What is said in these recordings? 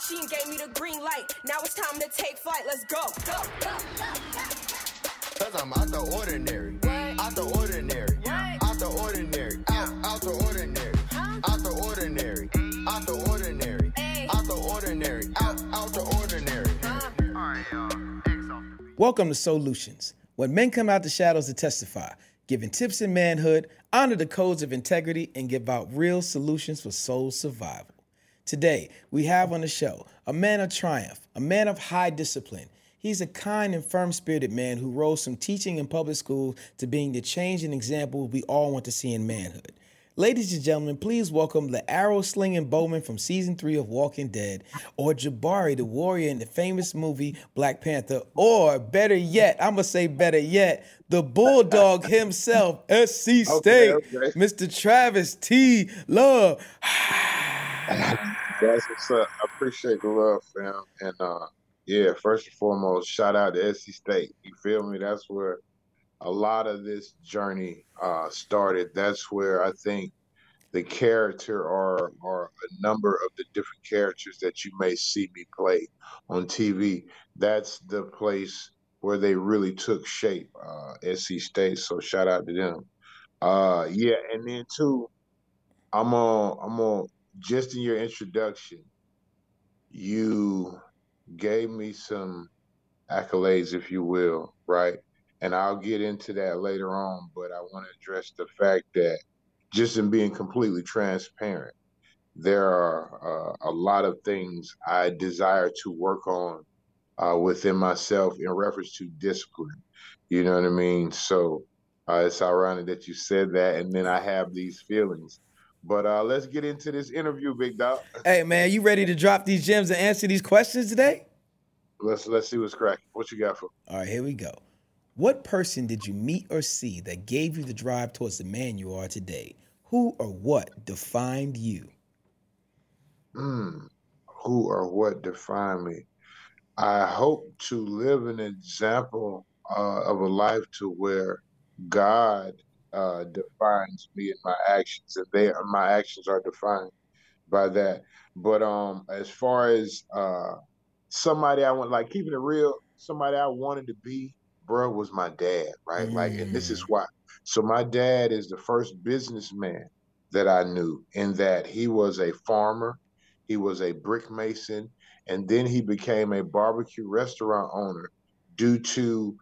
She ain't gave me the green light. Now it's time to take flight. Let's go. Go, go, Cause I'm out the ordinary. Out the ordinary. Out the ordinary. Out, out the ordinary. Out the ordinary. Mm-hmm. Out the ordinary. Out the ordinary. Out, out the ordinary. Welcome to SOULutions, when men come out the shadows to testify, giving tips in manhood, honor the codes of integrity, and give out real solutions for soul survival. Today, we have on the show a man of triumph, a man of high discipline. He's a kind and firm spirited man who rose from teaching in public schools to being the change and example we all want to see in manhood. Ladies and gentlemen, please welcome the arrow slinging Bowman from season three of Walking Dead, or Jabari, the warrior in the famous movie Black Panther, or better yet, I'm gonna say better yet, the bulldog himself, SC State, Okay, okay. Mr. Travis T. Love. That's what's up. I appreciate the love, fam. And uh yeah, first and foremost, shout out to SC State. You feel me? That's where a lot of this journey uh started. That's where I think the character or or a number of the different characters that you may see me play on TV, that's the place where they really took shape, uh SC State. So shout out to them. Uh yeah, and then too, I'm on I'm on just in your introduction, you gave me some accolades, if you will, right? And I'll get into that later on, but I want to address the fact that just in being completely transparent, there are uh, a lot of things I desire to work on uh, within myself in reference to discipline. You know what I mean? So uh, it's ironic that you said that, and then I have these feelings. But uh, let's get into this interview, big dog. Hey man, you ready to drop these gems and answer these questions today? Let's let's see what's cracking. What you got for? All right, here we go. What person did you meet or see that gave you the drive towards the man you are today? Who or what defined you? Mm, who or what defined me? I hope to live an example uh, of a life to where God uh, defines me and my actions, and they my actions are defined by that. But um, as far as uh, somebody I want, like keeping it real, somebody I wanted to be, bro, was my dad, right? Like, and this is why. So my dad is the first businessman that I knew, in that he was a farmer, he was a brick mason, and then he became a barbecue restaurant owner due to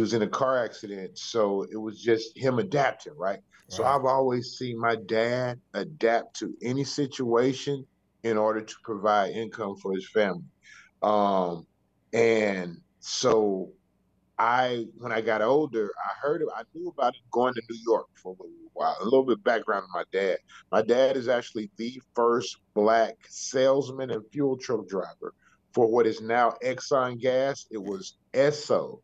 he was in a car accident. So it was just him adapting, right? So I've always seen my dad adapt to any situation in order to provide income for his family. Um, and so I, when I got older, I heard, I knew about it going to New York for a little while. A little bit of background on my dad. My dad is actually the first black salesman and fuel truck driver for what is now Exxon Gas. It was Esso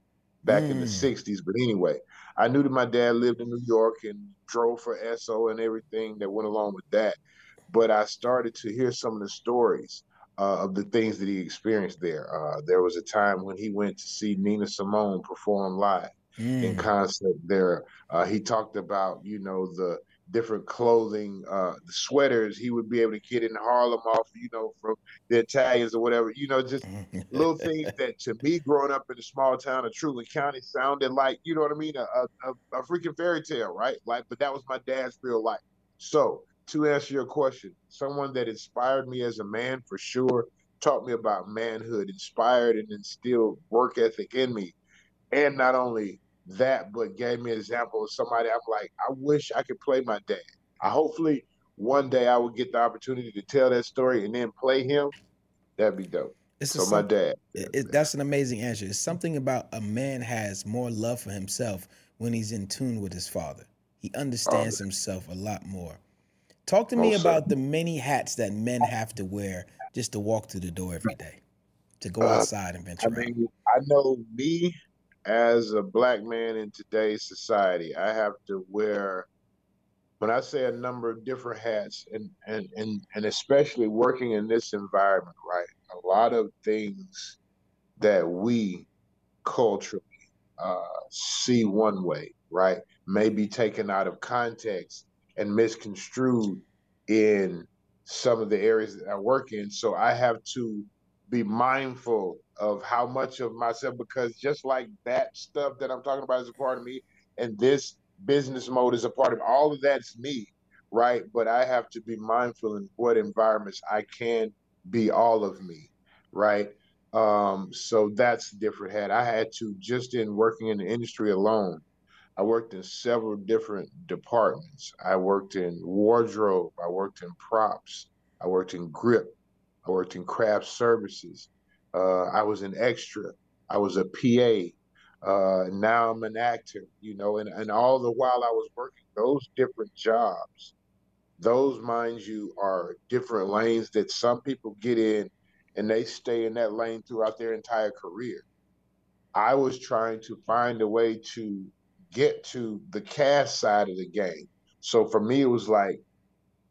back in the Mm. 60s. But anyway, I knew that my dad lived in New York and drove for Esso and everything that went along with that. But I started to hear some of the stories uh, of the things that he experienced there. Uh, there was a time when he went to see Nina Simone perform live in Mm. concert there. Uh, he talked about, you know, the different clothing, uh, the sweaters he would be able to get in Harlem off, you know, from the Italians or whatever, you know, just little things that to me growing up in a small town of Treutlen County sounded like, you know what I mean, a, a- a freaking fairy tale, right? Like, but that was my dad's real life. So to answer your question, someone that inspired me as a man for sure, taught me about manhood, inspired and instilled work ethic in me. And not only that, but gave me an example of somebody I'm like, I wish I could play my dad. I hopefully one day I would get the opportunity to tell that story and then play him. That'd be dope. This So is my dad. it- it- that's an amazing answer. It's something about a man has more love for himself when he's in tune with his father. He understands himself a lot more. Talk to me Most about the many hats that men have to wear just to walk through the door every day, to go Uh, outside and venture I out. mean, I know me as a black man in today's society, I have to wear when I say a number of different hats and and and, and especially working in this environment, right? A lot of things that we culturally uh, see one way, right, may be taken out of context and misconstrued in some of the areas that I work in. So I have to be mindful of how much of myself because just like that stuff that I'm talking about is a part of me, and this business mode is a part of all of that's me, right? But I have to be mindful in what environments I can be all of me, right? Um, so that's a different hat. I had to just in working in the industry alone. I worked in several different departments. I worked in wardrobe. I worked in props. I worked in grip. I worked in craft services. Uh, I was an extra. I was a PA. Uh, now I'm an actor, you know, and, and all the while I was working those different jobs, those, mind you, are different lanes that some people get in and they stay in that lane throughout their entire career. I was trying to find a way to get to the cast side of the game. So for me, it was like,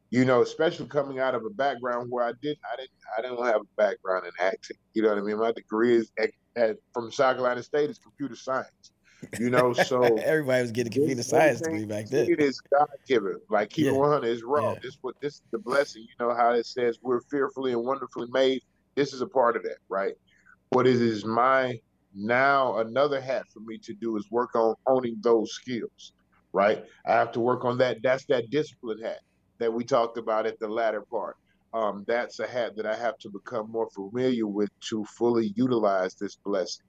you know, especially coming out of a background where I didn't, I didn't, I didn't have a background in acting. You know what I mean? My degree is at, at, from South Carolina State is computer science. You know, so everybody was getting computer science degree back then. It is God given. Like keep yeah. 100 is raw. Yeah. This what this is the blessing. You know how it says we're fearfully and wonderfully made. This is a part of that, right? What is is my now another hat for me to do is work on owning those skills, right? I have to work on that. That's that discipline hat that we talked about at the latter part. Um, that's a hat that I have to become more familiar with to fully utilize this blessing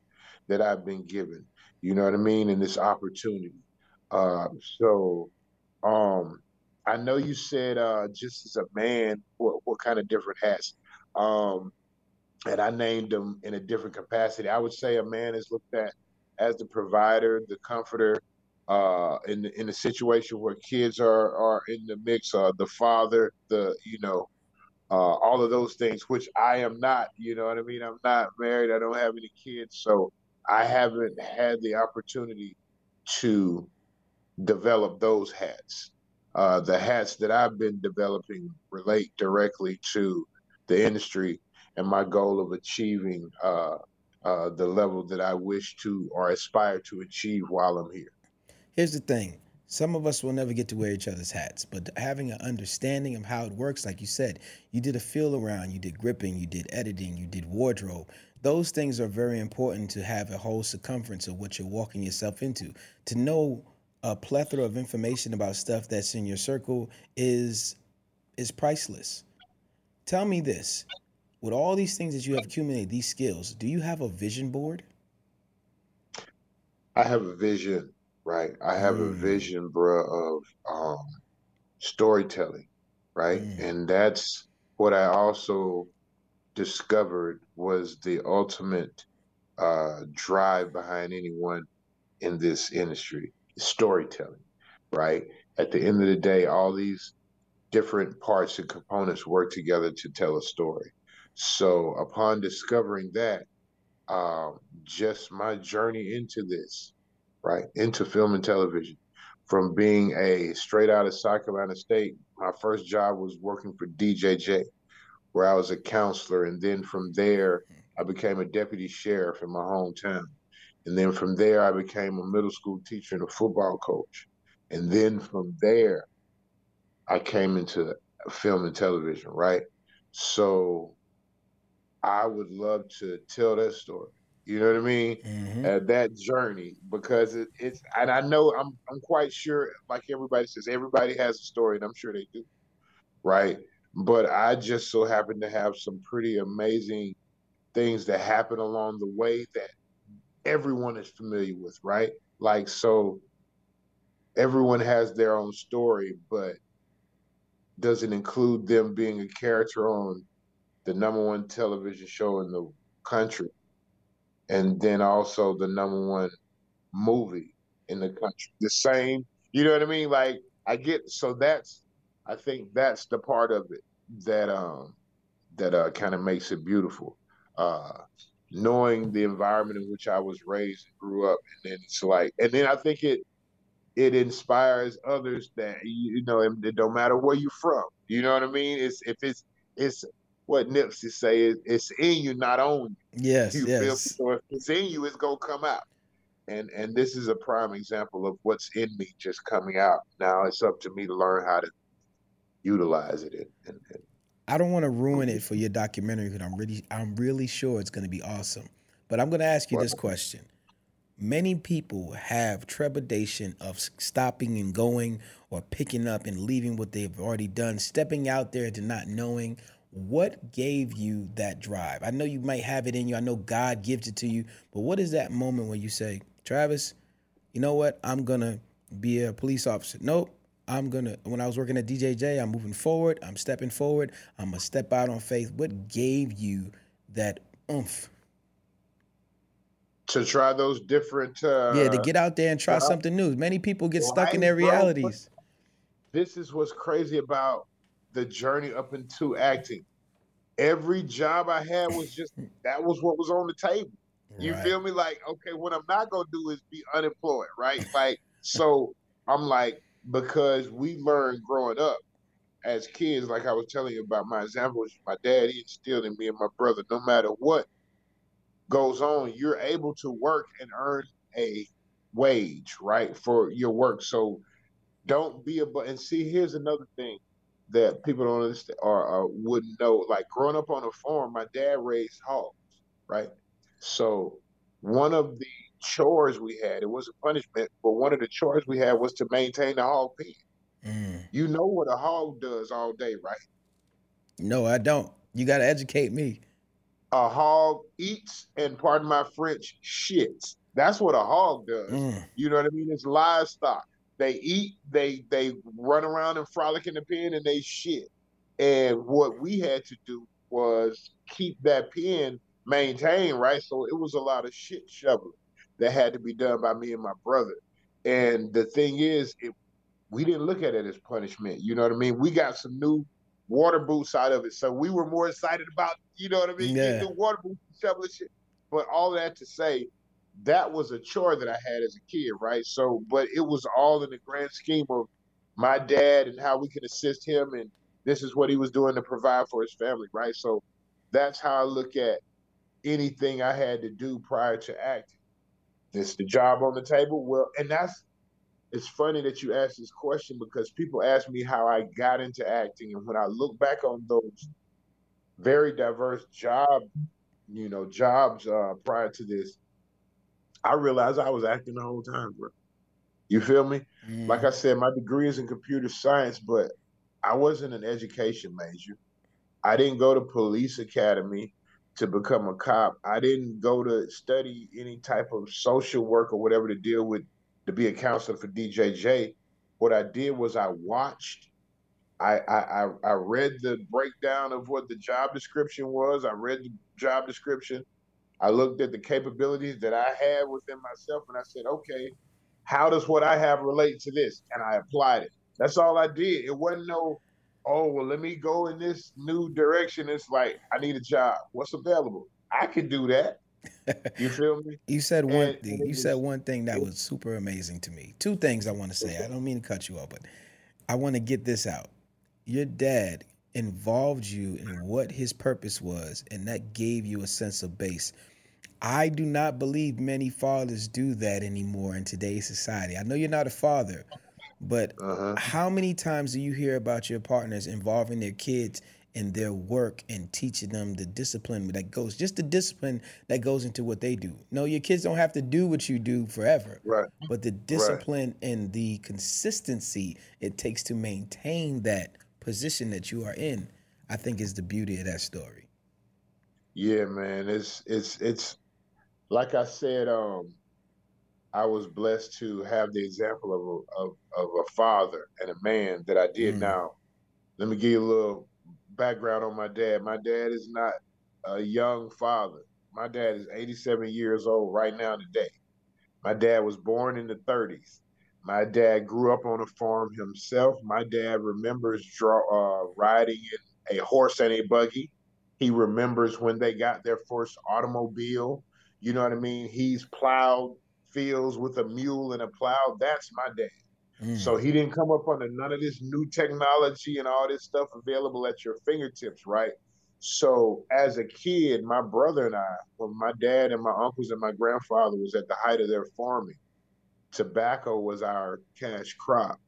that I've been given. You know what I mean? And this opportunity. Uh, so, um, I know you said uh, just as a man, what, what kind of different hats? Um, and I named them in a different capacity. I would say a man is looked at as the provider, the comforter, uh, in in a situation where kids are are in the mix, uh, the father, the you know, uh, all of those things, which I am not. You know what I mean? I'm not married. I don't have any kids, so I haven't had the opportunity to develop those hats. Uh, the hats that I've been developing relate directly to the industry and my goal of achieving uh, uh, the level that I wish to or aspire to achieve while I'm here. Here's the thing. Some of us will never get to wear each other's hats, but having an understanding of how it works, like you said, you did a feel around, you did gripping, you did editing, you did wardrobe. Those things are very important to have a whole circumference of what you're walking yourself into. To know a plethora of information about stuff that's in your circle is is priceless. Tell me this. With all these things that you have accumulated, these skills, do you have a vision board? I have a vision right? I have mm. a vision, bro, of um, storytelling, right? Mm. And that's what I also discovered was the ultimate uh, drive behind anyone in this industry storytelling, right? At the end of the day, all these different parts and components work together to tell a story. So, upon discovering that, um, just my journey into this right, into film and television. From being a straight out of South Carolina State, my first job was working for DJJ, where I was a counselor. And then from there, I became a deputy sheriff in my hometown. And then from there, I became a middle school teacher and a football coach. And then from there, I came into film and television, right? So I would love to tell that story. You know what I mean? Mm-hmm. Uh, that journey because it, it's and I know I'm I'm quite sure like everybody says everybody has a story and I'm sure they do, right? But I just so happen to have some pretty amazing things that happen along the way that everyone is familiar with, right? Like so, everyone has their own story, but doesn't include them being a character on the number one television show in the country and then also the number one movie in the country. The same, you know what I mean? Like I get so that's I think that's the part of it that um that uh kind of makes it beautiful. Uh knowing the environment in which I was raised and grew up and then it's like and then I think it it inspires others that you know it, it don't matter where you're from. You know what I mean? It's if it's it's what Nipsey say is it's in you, not on you. Yes, you yes. Feel? So if it's in you, it's gonna come out. And and this is a prime example of what's in me just coming out. Now it's up to me to learn how to utilize it. And, and, I don't want to ruin it for your documentary because I'm really I'm really sure it's going to be awesome. But I'm going to ask you this question. Many people have trepidation of stopping and going or picking up and leaving what they've already done, stepping out there to not knowing what gave you that drive. I know you might have it in you. I know God gives it to you, but what is that moment when you say, "Travis, you know what? I'm going to be a police officer." Nope. I'm gonna when I was working at DJJ, I'm moving forward, I'm stepping forward, I'm gonna step out on faith. What gave you that oomph? To try those different uh Yeah, to get out there and try something new. Many people get stuck in their realities. This is what's crazy about the journey up into acting. Every job I had was just that was what was on the table. You Right. feel me? Like, okay, what I'm not gonna do is be unemployed, right? Like, so I'm like, because we learned growing up as kids, like I was telling you about my example, was my dad, instilled in me and my brother, no matter what goes on, you're able to work and earn a wage, right, for your work. So don't be a but and see here's another thing that people don't understand or, or wouldn't know. Like growing up on a farm, my dad raised hogs, right? So one of the chores we had, it was a punishment, but one of the chores we had was to maintain the hog pen. Mm. You know what a hog does all day, right? No, I don't. You got to educate me. A hog eats and pardon my French, shits. That's what a hog does. Mm. You know what I mean? It's livestock. They eat, they they run around and frolic in the pen and they shit. And what we had to do was keep that pen maintained, right? So it was a lot of shit shoveling that had to be done by me and my brother. And the thing is, it, we didn't look at it as punishment. You know what I mean? We got some new water boots out of it, so we were more excited about, you know what I mean? Yeah. The water boots, and shoveling shit. But all that to say, that was a chore that I had as a kid, right? So, but it was all in the grand scheme of my dad and how we could assist him, and this is what he was doing to provide for his family, right? So, that's how I look at anything I had to do prior to acting. It's the job on the table. Well, and that's it's funny that you asked this question because people ask me how I got into acting, and when I look back on those very diverse job, you know, jobs uh, prior to this, I realized I was acting the whole time, bro. You feel me? Mm. Like I said, my degree is in computer science, but I wasn't an education major. I didn't go to police academy to become a cop. I didn't go to study any type of social work or whatever to deal with to be a counselor for DJJ. What I did was I watched. I, I I I read the breakdown of what the job description was. I read the job description. I looked at the capabilities that I had within myself, and I said, okay, how does what I have relate to this? And I applied it. That's all I did. It wasn't no, oh, well, let me go in this new direction. It's like, I need a job. What's available? I can do that. You feel me? You said one And- thing. You said one thing that was super amazing to me. Two things I want to say. I don't mean to cut you off, but I want to get this out. Your dad involved you in what his purpose was, and that gave you a sense of base. I do not believe many fathers do that anymore in today's society. I know you're not a father, but Uh-huh. how many times do you hear about your partners involving their kids in their work and teaching them the discipline that goes just the discipline that goes into what they do? No, your kids don't have to do what you do forever, Right. but the discipline and the consistency it takes to maintain that position that you are in, I think is the beauty of that story. Yeah, man. It's it's it's like I said. Um, I was blessed to have the example of a of, of a father and a man that I did. Mm. Now, let me give you a little background on my dad. My dad is not a young father. My dad is 87 years old right now today. My dad was born in the 30s. My dad grew up on a farm himself. My dad remembers draw, uh, riding in a horse and a buggy. He remembers when they got their first automobile. You know what I mean? He's plowed fields with a mule and a plow. That's my dad. Mm. So he didn't come up under none of this new technology and all this stuff available at your fingertips, right? So as a kid, my brother and I, when my dad and my uncles and my grandfather was at the height of their farming, tobacco was our cash crop.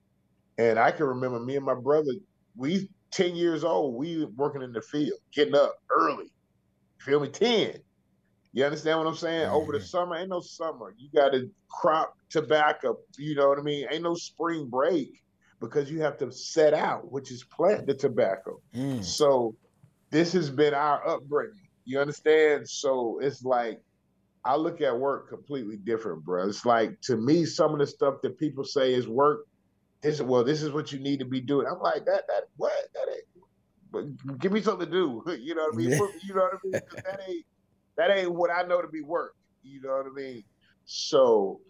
And I can remember me and my brother, we 10 years old, we working in the field, getting up early. Feel me? 10. You understand what I'm saying? Mm-hmm. Over the summer, ain't no summer. You got to crop tobacco. You know what I mean? Ain't no spring break because you have to set out, which is plant the tobacco. Mm. So this has been our upbringing. You understand? So it's like I look at work completely different, bro. It's like to me, some of the stuff that people say is work. This well, this is what you need to be doing. I'm like that. That what? That ain't. But give me something to do. You know what I mean? Yeah. You know what I mean? That ain't that ain't what I know to be work. You know what I mean? So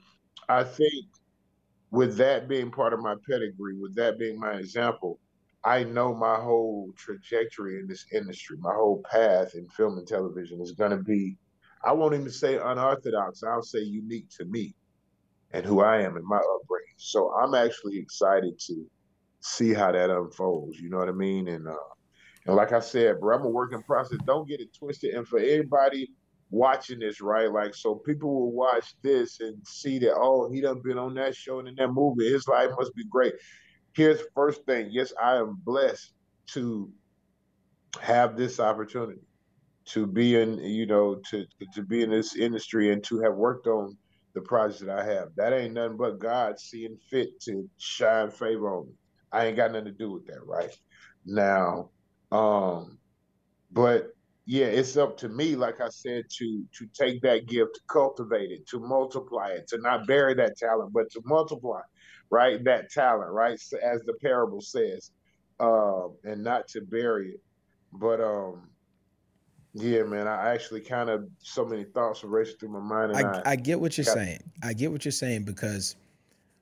I think with that being part of my pedigree, with that being my example, I know my whole trajectory in this industry, my whole path in film and television is going to be, I won't even say unorthodox, I'll say unique to me and who I am and my upbringing. So I'm actually excited to see how that unfolds. You know what I mean? And uh, and like I said, bro, I'm a working process. Don't get it twisted. And for everybody watching this, right? Like, so people will watch this and see that, oh, he done been on that show and in that movie. His life must be great. Here's first thing. Yes, I am blessed to have this opportunity to be in, you know, to to be in this industry and to have worked on the projects that I have. That ain't nothing but God seeing fit to shine favor on me. I ain't got nothing to do with that, right? Now, um, but yeah, it's up to me, like I said, to to take that gift, to cultivate it, to multiply it, to not bury that talent, but to multiply, right? That talent, right? As the parable says, uh, and not to bury it. But um, yeah, man, I actually kind of so many thoughts were racing through my mind. I, I, I, get what you're got, saying. I get what you're saying because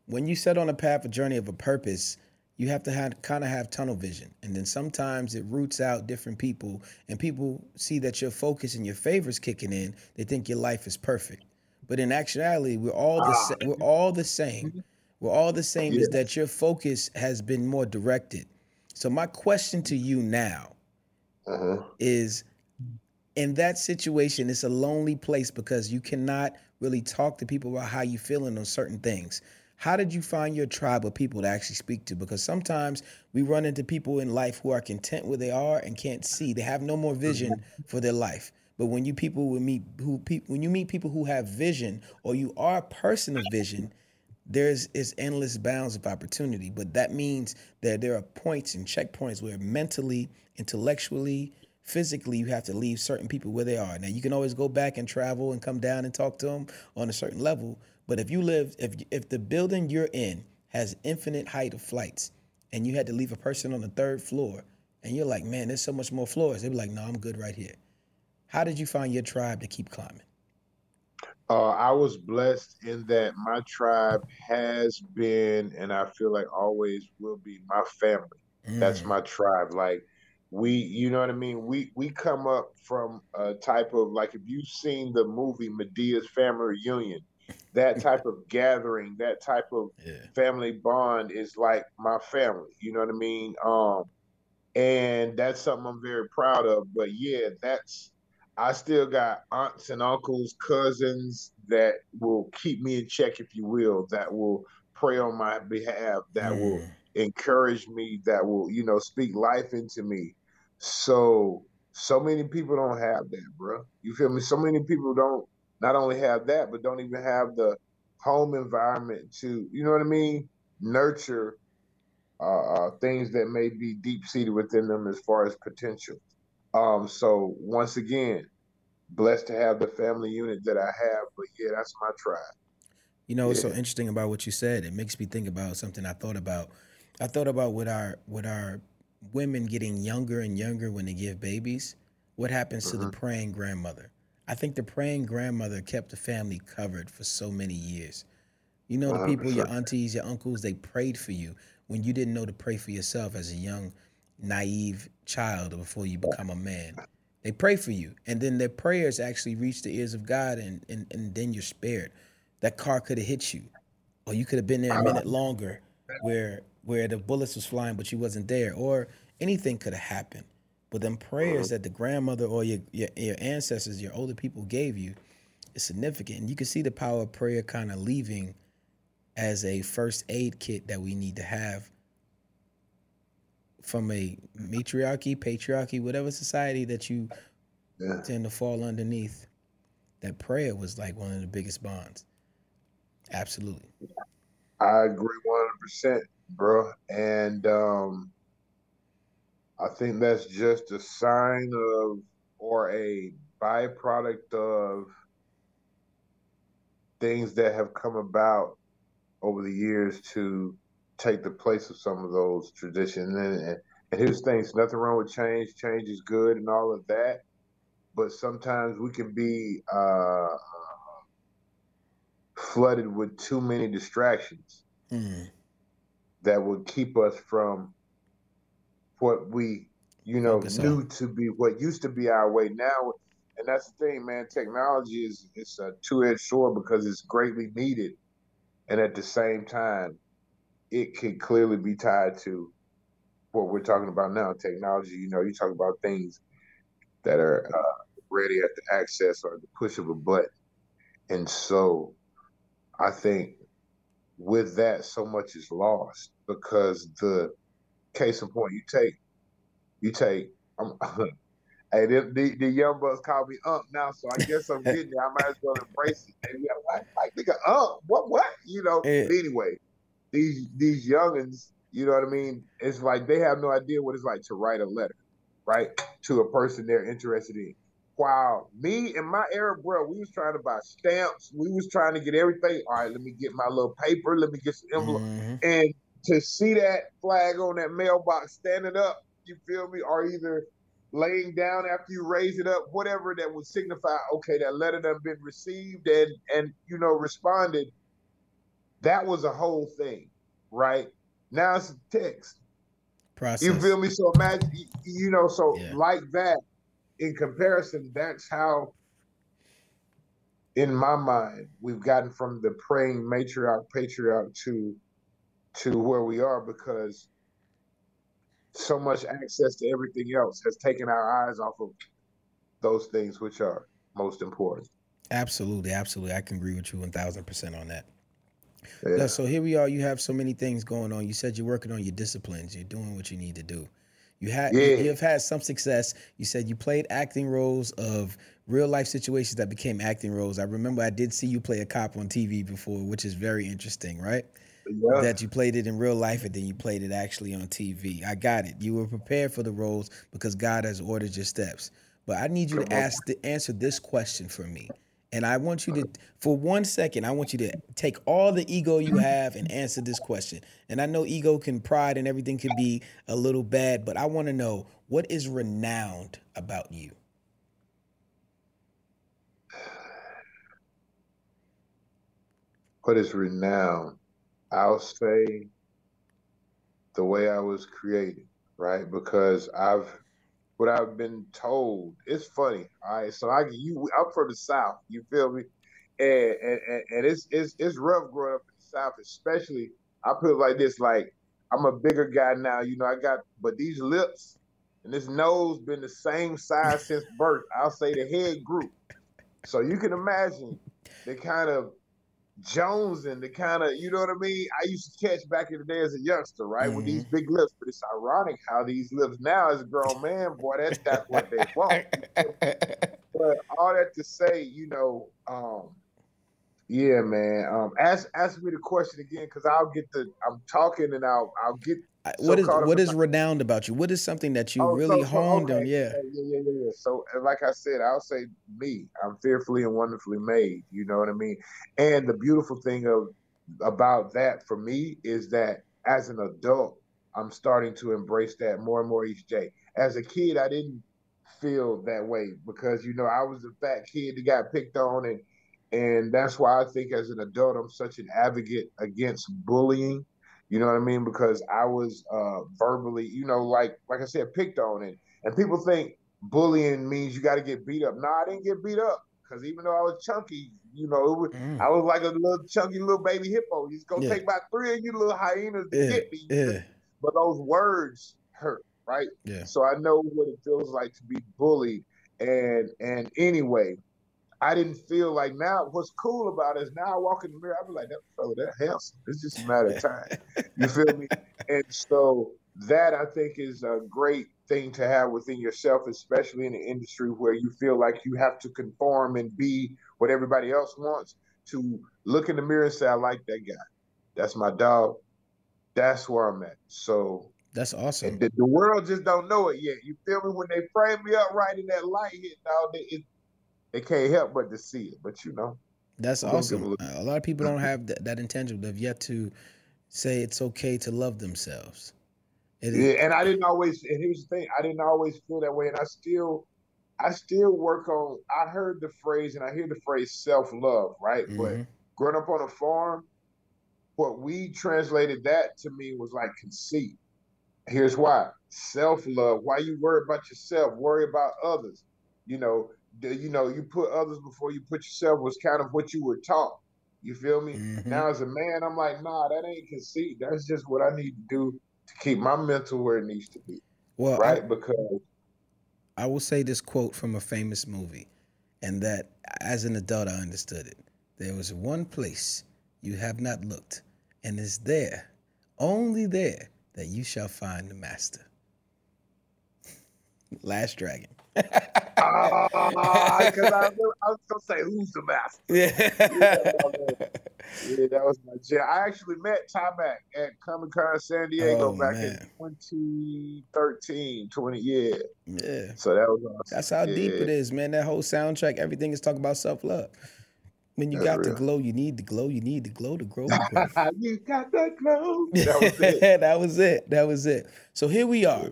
when you set on a path, a journey of a purpose, you have to have kind of have tunnel vision and then sometimes it roots out different people and people see that your focus and your favors kicking in they think your life is perfect but in actuality we're all the ah. we're all the same we're all the same yes. is that your focus has been more directed so my question to you now uh-huh. is in that situation it's a lonely place because you cannot really talk to people about how you're feeling on certain things how did you find your tribe of people to actually speak to? Because sometimes we run into people in life who are content where they are and can't see. They have no more vision for their life. But when you people will meet who when you meet people who have vision or you are a person of vision, there's is endless bounds of opportunity. But that means that there are points and checkpoints where mentally, intellectually, physically you have to leave certain people where they are. Now you can always go back and travel and come down and talk to them on a certain level, but if you live, if if the building you're in has infinite height of flights, and you had to leave a person on the third floor, and you're like, man, there's so much more floors. They'd be like, no, I'm good right here. How did you find your tribe to keep climbing? Uh, I was blessed in that my tribe has been, and I feel like always will be, my family. Mm. That's my tribe. Like we, you know what I mean. We we come up from a type of like if you've seen the movie Madea's Family Reunion, that type of gathering, that type of yeah. family bond is like my family. You know what I mean? Um, and that's something I'm very proud of. But yeah, that's I still got aunts and uncles, cousins that will keep me in check, if you will, that will pray on my behalf, that will encourage me, that will, you know, speak life into me. So so many people don't have that, bro. You feel me? So many people don't not only have that, but don't even have the home environment to, you know what I mean, nurture uh, uh, things that may be deep seated within them as far as potential. Um, so once again, blessed to have the family unit that I have. But yeah, that's my tribe. You know, what's so interesting about what you said. It makes me think about something I thought about. I thought about with our with our women getting younger and younger when they give babies. What happens to the mm-hmm. praying grandmother? I think the praying grandmother kept the family covered for so many years. You know, the people, your aunties, your uncles, they prayed for you when you didn't know to pray for yourself as a young, naive child before you become a man. They pray for you. And then their prayers actually reach the ears of God, and, and, and then you're spared. That car could have hit you, or you could have been there a minute longer where where the bullets was flying, but you wasn't there, or anything could have happened. But them prayers uh-huh. that the grandmother or your, your, your ancestors, your older people gave you, is significant. And you can see the power of prayer kind of leaving as a first aid kit that we need to have from a matriarchy, patriarchy, whatever society that you Yeah. tend to fall underneath, that prayer was like one of the biggest bonds. Absolutely. I agree one hundred percent, bro. And um I think that's just a sign of or a byproduct of things that have come about over the years to take the place of some of those traditions. And, and, and here's things, nothing wrong with change. Change is good and all of that. But sometimes we can be uh, flooded with too many distractions Mm. That would keep us from what we, you know, knew on. to be what used to be our way now. And that's the thing, man. Technology is it's a two-edged sword because it's greatly needed, and at the same time, it can clearly be tied to what we're talking about now. Technology, you know, you talk about things that are uh, ready at the access or the push of a button, and so I think with that, so much is lost because the case in point, you take, you take, um, hey, the, the, the young bucks call me Ump now, so I guess I'm getting. I might as well embrace it. Maybe I'm like, like nigga, what, what? You know, Yeah. anyway, these, these youngins, you know what I mean? It's like they have no idea what it's like to write a letter, right? To a person they're interested in. While me and my era, bro, we was trying to buy stamps. We was trying to get everything. All right, let me get my little paper. Let me get some envelope. Mhm. And to see that flag on that mailbox standing up, you feel me, or either laying down after you raise it up, whatever that would signify, okay, that letter done been received and and you know responded. That was a whole thing, right? Now it's a text. Process. You feel me? So imagine, you- you know, so Yeah. like that. In comparison, that's how, in my mind, we've gotten from the praying matriarch, patriarch to, to where we are because so much access to everything else has taken our eyes off of those things which are most important. Absolutely, absolutely. I can agree with you one thousand percent on that. Yeah. Yeah, so here we are. You have so many things going on. You said you're working on your disciplines. You're doing what you need to do. You had Yeah. you've had some success. You said you played acting roles of real life situations that became acting roles. I remember I did see you play a cop on TV before, which is very interesting, right? Yeah. That you played it in real life and then you played it actually on TV. I got it. You were prepared for the roles because God has ordered your steps. But I need you to Come on. ask to answer this question for me. And I want you to, for one second, I want you to take all the ego you have and answer this question. And I know ego can, pride and everything can be a little bad, but I want to know what is renowned about you? what is renowned? I'll say the way I was created, right? Because I've what I've been told. It's funny, all right. So I you I'm from the South, you feel me? And and, and, it's it's it's rough growing up in the South, especially I put it like this, like I'm a bigger guy now, you know, I got but these lips and this nose been the same size since birth. I'll say the head group. So you can imagine the kind of Jones and the kind of, you know what I mean? I used to catch back in the day as a youngster, right? With these big lips. But it's ironic how these lips now as a grown man, boy, that's that's what they want. But all that to say, you know, um, yeah, man. Um, ask ask me the question again because I'll get the. I'm talking and I'll I'll get. What is what is renowned about you? What is something that you Oh, really so- honed on? Yeah. yeah, yeah, yeah, yeah. So, like I said, I'll say me. I'm fearfully and wonderfully made. You know what I mean? And the beautiful thing of about that for me is that as an adult, I'm starting to embrace that more and more each day. As a kid, I didn't feel that way because you know I was a fat kid that got picked on, and and that's why I think as an adult, I'm such an advocate against bullying. You know what I mean? Because I was uh, verbally, you know, like like I said, picked on, it. and people think bullying means you got to get beat up. No, I didn't get beat up because even though I was chunky, you know, it was, Mm. I was like a little chunky little baby hippo. He's gonna Yeah. take about three of you little hyenas to Yeah. get me. Yeah. But those words hurt, right? Yeah. So I know what it feels like to be bullied. And and anyway, I didn't feel like now what's cool about it is now I walk in the mirror, I'll be like, that fella, that handsome. It's just a matter of time. You feel me? And so that I think is a great thing to have within yourself, especially in an industry where you feel like you have to conform and be what everybody else wants. To look in the mirror and say, "I like that guy. That's my dog. That's where I'm at." So that's awesome. The, the, world just don't know it yet. You feel me? When they frame me up right in that light, hit dog, it, they can't help but to see it. But you know, that's awesome. A, a lot of people don't have that, that intangible. They've yet to say it's okay to love themselves. yeah, and I didn't always. And here's the thing: I didn't always feel that way, and I still, I still work on. I heard the phrase, and I hear the phrase self love, right? Mm-hmm. But growing up on a farm, what we translated that to me was like conceit. Here's why: self love. Why you worry about yourself? Worry about others. You know, the, you know, you put others before you put yourself was kind of what you were taught. You feel me? Mm-hmm. Now as a man, I'm like, nah, that ain't conceit. That's just what I need to do to keep my mental where it needs to be. Well, right? I, because I will say this quote from a famous movie, and that as an adult I understood it. There was one place you have not looked, and it's there, only there, that you shall find the master. Last Dragon. Because uh, I, I, was gonna say who's the master. Yeah. yeah, that was my jam. I actually met Taimak at Comic Con San Diego oh, back man. in 2013, 20 yeah. Yeah. So that was awesome. That's how yeah. deep it is, man. That whole soundtrack, everything is talking about self love. When you That's got real. the glow, you need the glow, you need the glow to grow. you got that glow. That was it. that was it. That was it. So here we are.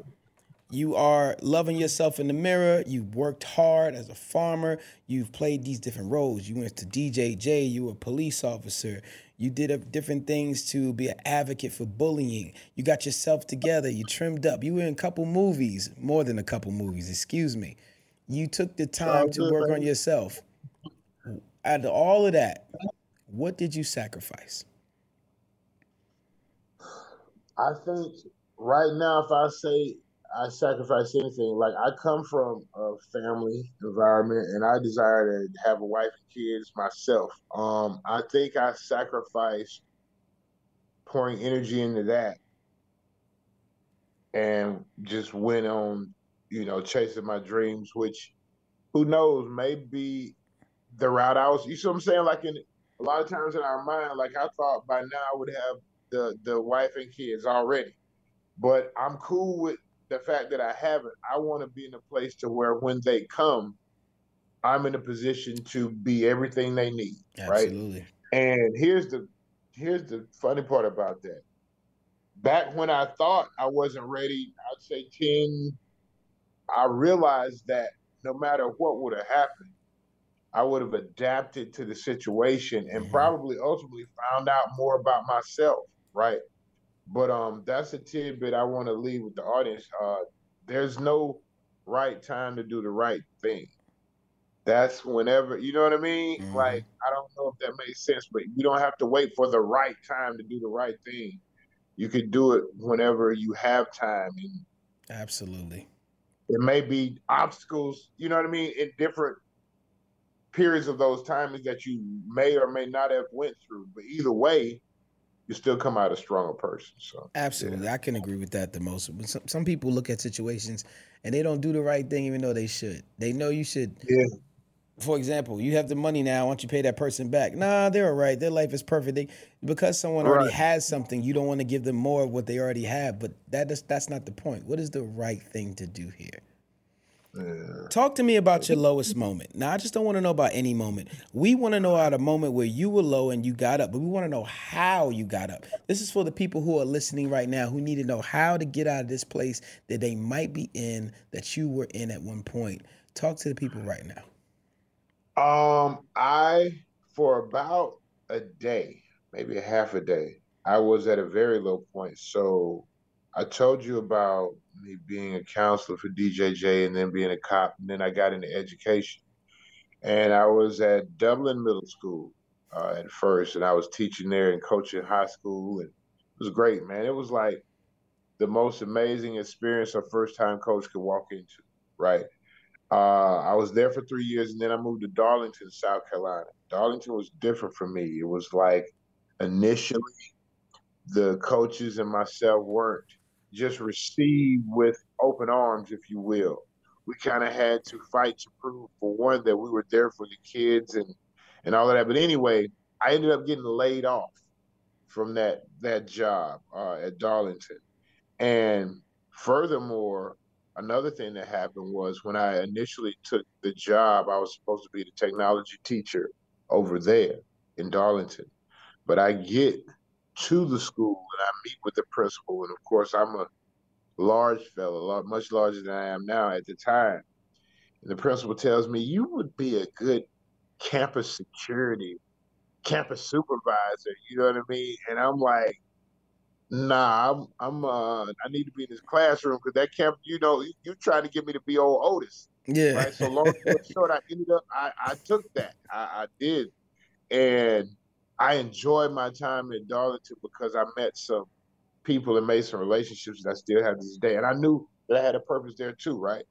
You are loving yourself in the mirror. You've worked hard as a farmer. You've played these different roles. You went to DJJ. You were a police officer. You did different things to be an advocate for bullying. You got yourself together. You trimmed up. You were in a couple movies, more than a couple movies, excuse me. You took the time to work on yourself. Out of all of that, what did you sacrifice? I think right now, if I say I sacrifice anything. Like I come from a family environment, and I desire to have a wife and kids myself. Um, I think I sacrificed pouring energy into that, and just went on, you know, chasing my dreams. Which, who knows, may be the route I was. You see what I'm saying? Like in a lot of times in our mind, like I thought by now I would have the the wife and kids already. But I'm cool with the fact that I haven't, I want to be in a place to where when they come, I'm in a position to be everything they need. Absolutely. Right. And here's the here's the funny part about that. Back when I thought I wasn't ready, I'd say 10, I realized that no matter what would have happened, I would have adapted to the situation and mm-hmm. probably ultimately found out more about myself, right? But um, that's a tidbit I want to leave with the audience. Uh, there's no right time to do the right thing. That's whenever you know what I mean. Mm-hmm. Like I don't know if that makes sense, but you don't have to wait for the right time to do the right thing. You could do it whenever you have time. And Absolutely. It may be obstacles, you know what I mean, in different periods of those times that you may or may not have went through. But either way, you still come out a stronger person. So absolutely, yeah. I can agree with that the most. Some, some people look at situations and they don't do the right thing, even though they should. They know you should. Yeah. For example, you have the money now. Why don't you pay that person back? Nah, they're all right. Their life is perfect. They, because someone right. already has something, you don't want to give them more of what they already have. But that is that's not the point. What is the right thing to do here? Talk to me about your lowest moment. Now, I just don't want to know about any moment. We want to know about a moment where you were low and you got up, but we want to know how you got up. This is for the people who are listening right now who need to know how to get out of this place that they might be in that you were in at one point. Talk to the people right now. Um, I for about a day, maybe a half a day, I was at a very low point. So I told you about me being a counselor for DJJ and then being a cop, and then I got into education. And I was at Dublin Middle School uh, at first, and I was teaching there and coaching high school, and it was great, man. It was like the most amazing experience a first time coach could walk into, right? Uh, I was there for three years, and then I moved to Darlington, South Carolina. Darlington was different for me. It was like initially the coaches and myself weren't just received with open arms, if you will. We kind of had to fight to prove, for one, that we were there for the kids and and all of that. But anyway, I ended up getting laid off from that that job uh, at Darlington, and furthermore, another thing that happened was when I initially took the job, I was supposed to be the technology teacher over there in Darlington, but I get to the school and I meet with the principal, and of course I'm a large fellow, much larger than I am now at the time. And the principal tells me, You would be a good campus security, campus supervisor, you know what I mean? And I'm like, Nah, I'm, I'm uh, I need to be in this classroom because that camp, you know, you, you trying to get me to be old Otis. Yeah. Right. So long story short, I ended up, I, I took that. I, I did. And I enjoyed my time in Darlington because I met some people and made some relationships that I still have this day. And I knew that I had a purpose there too, right?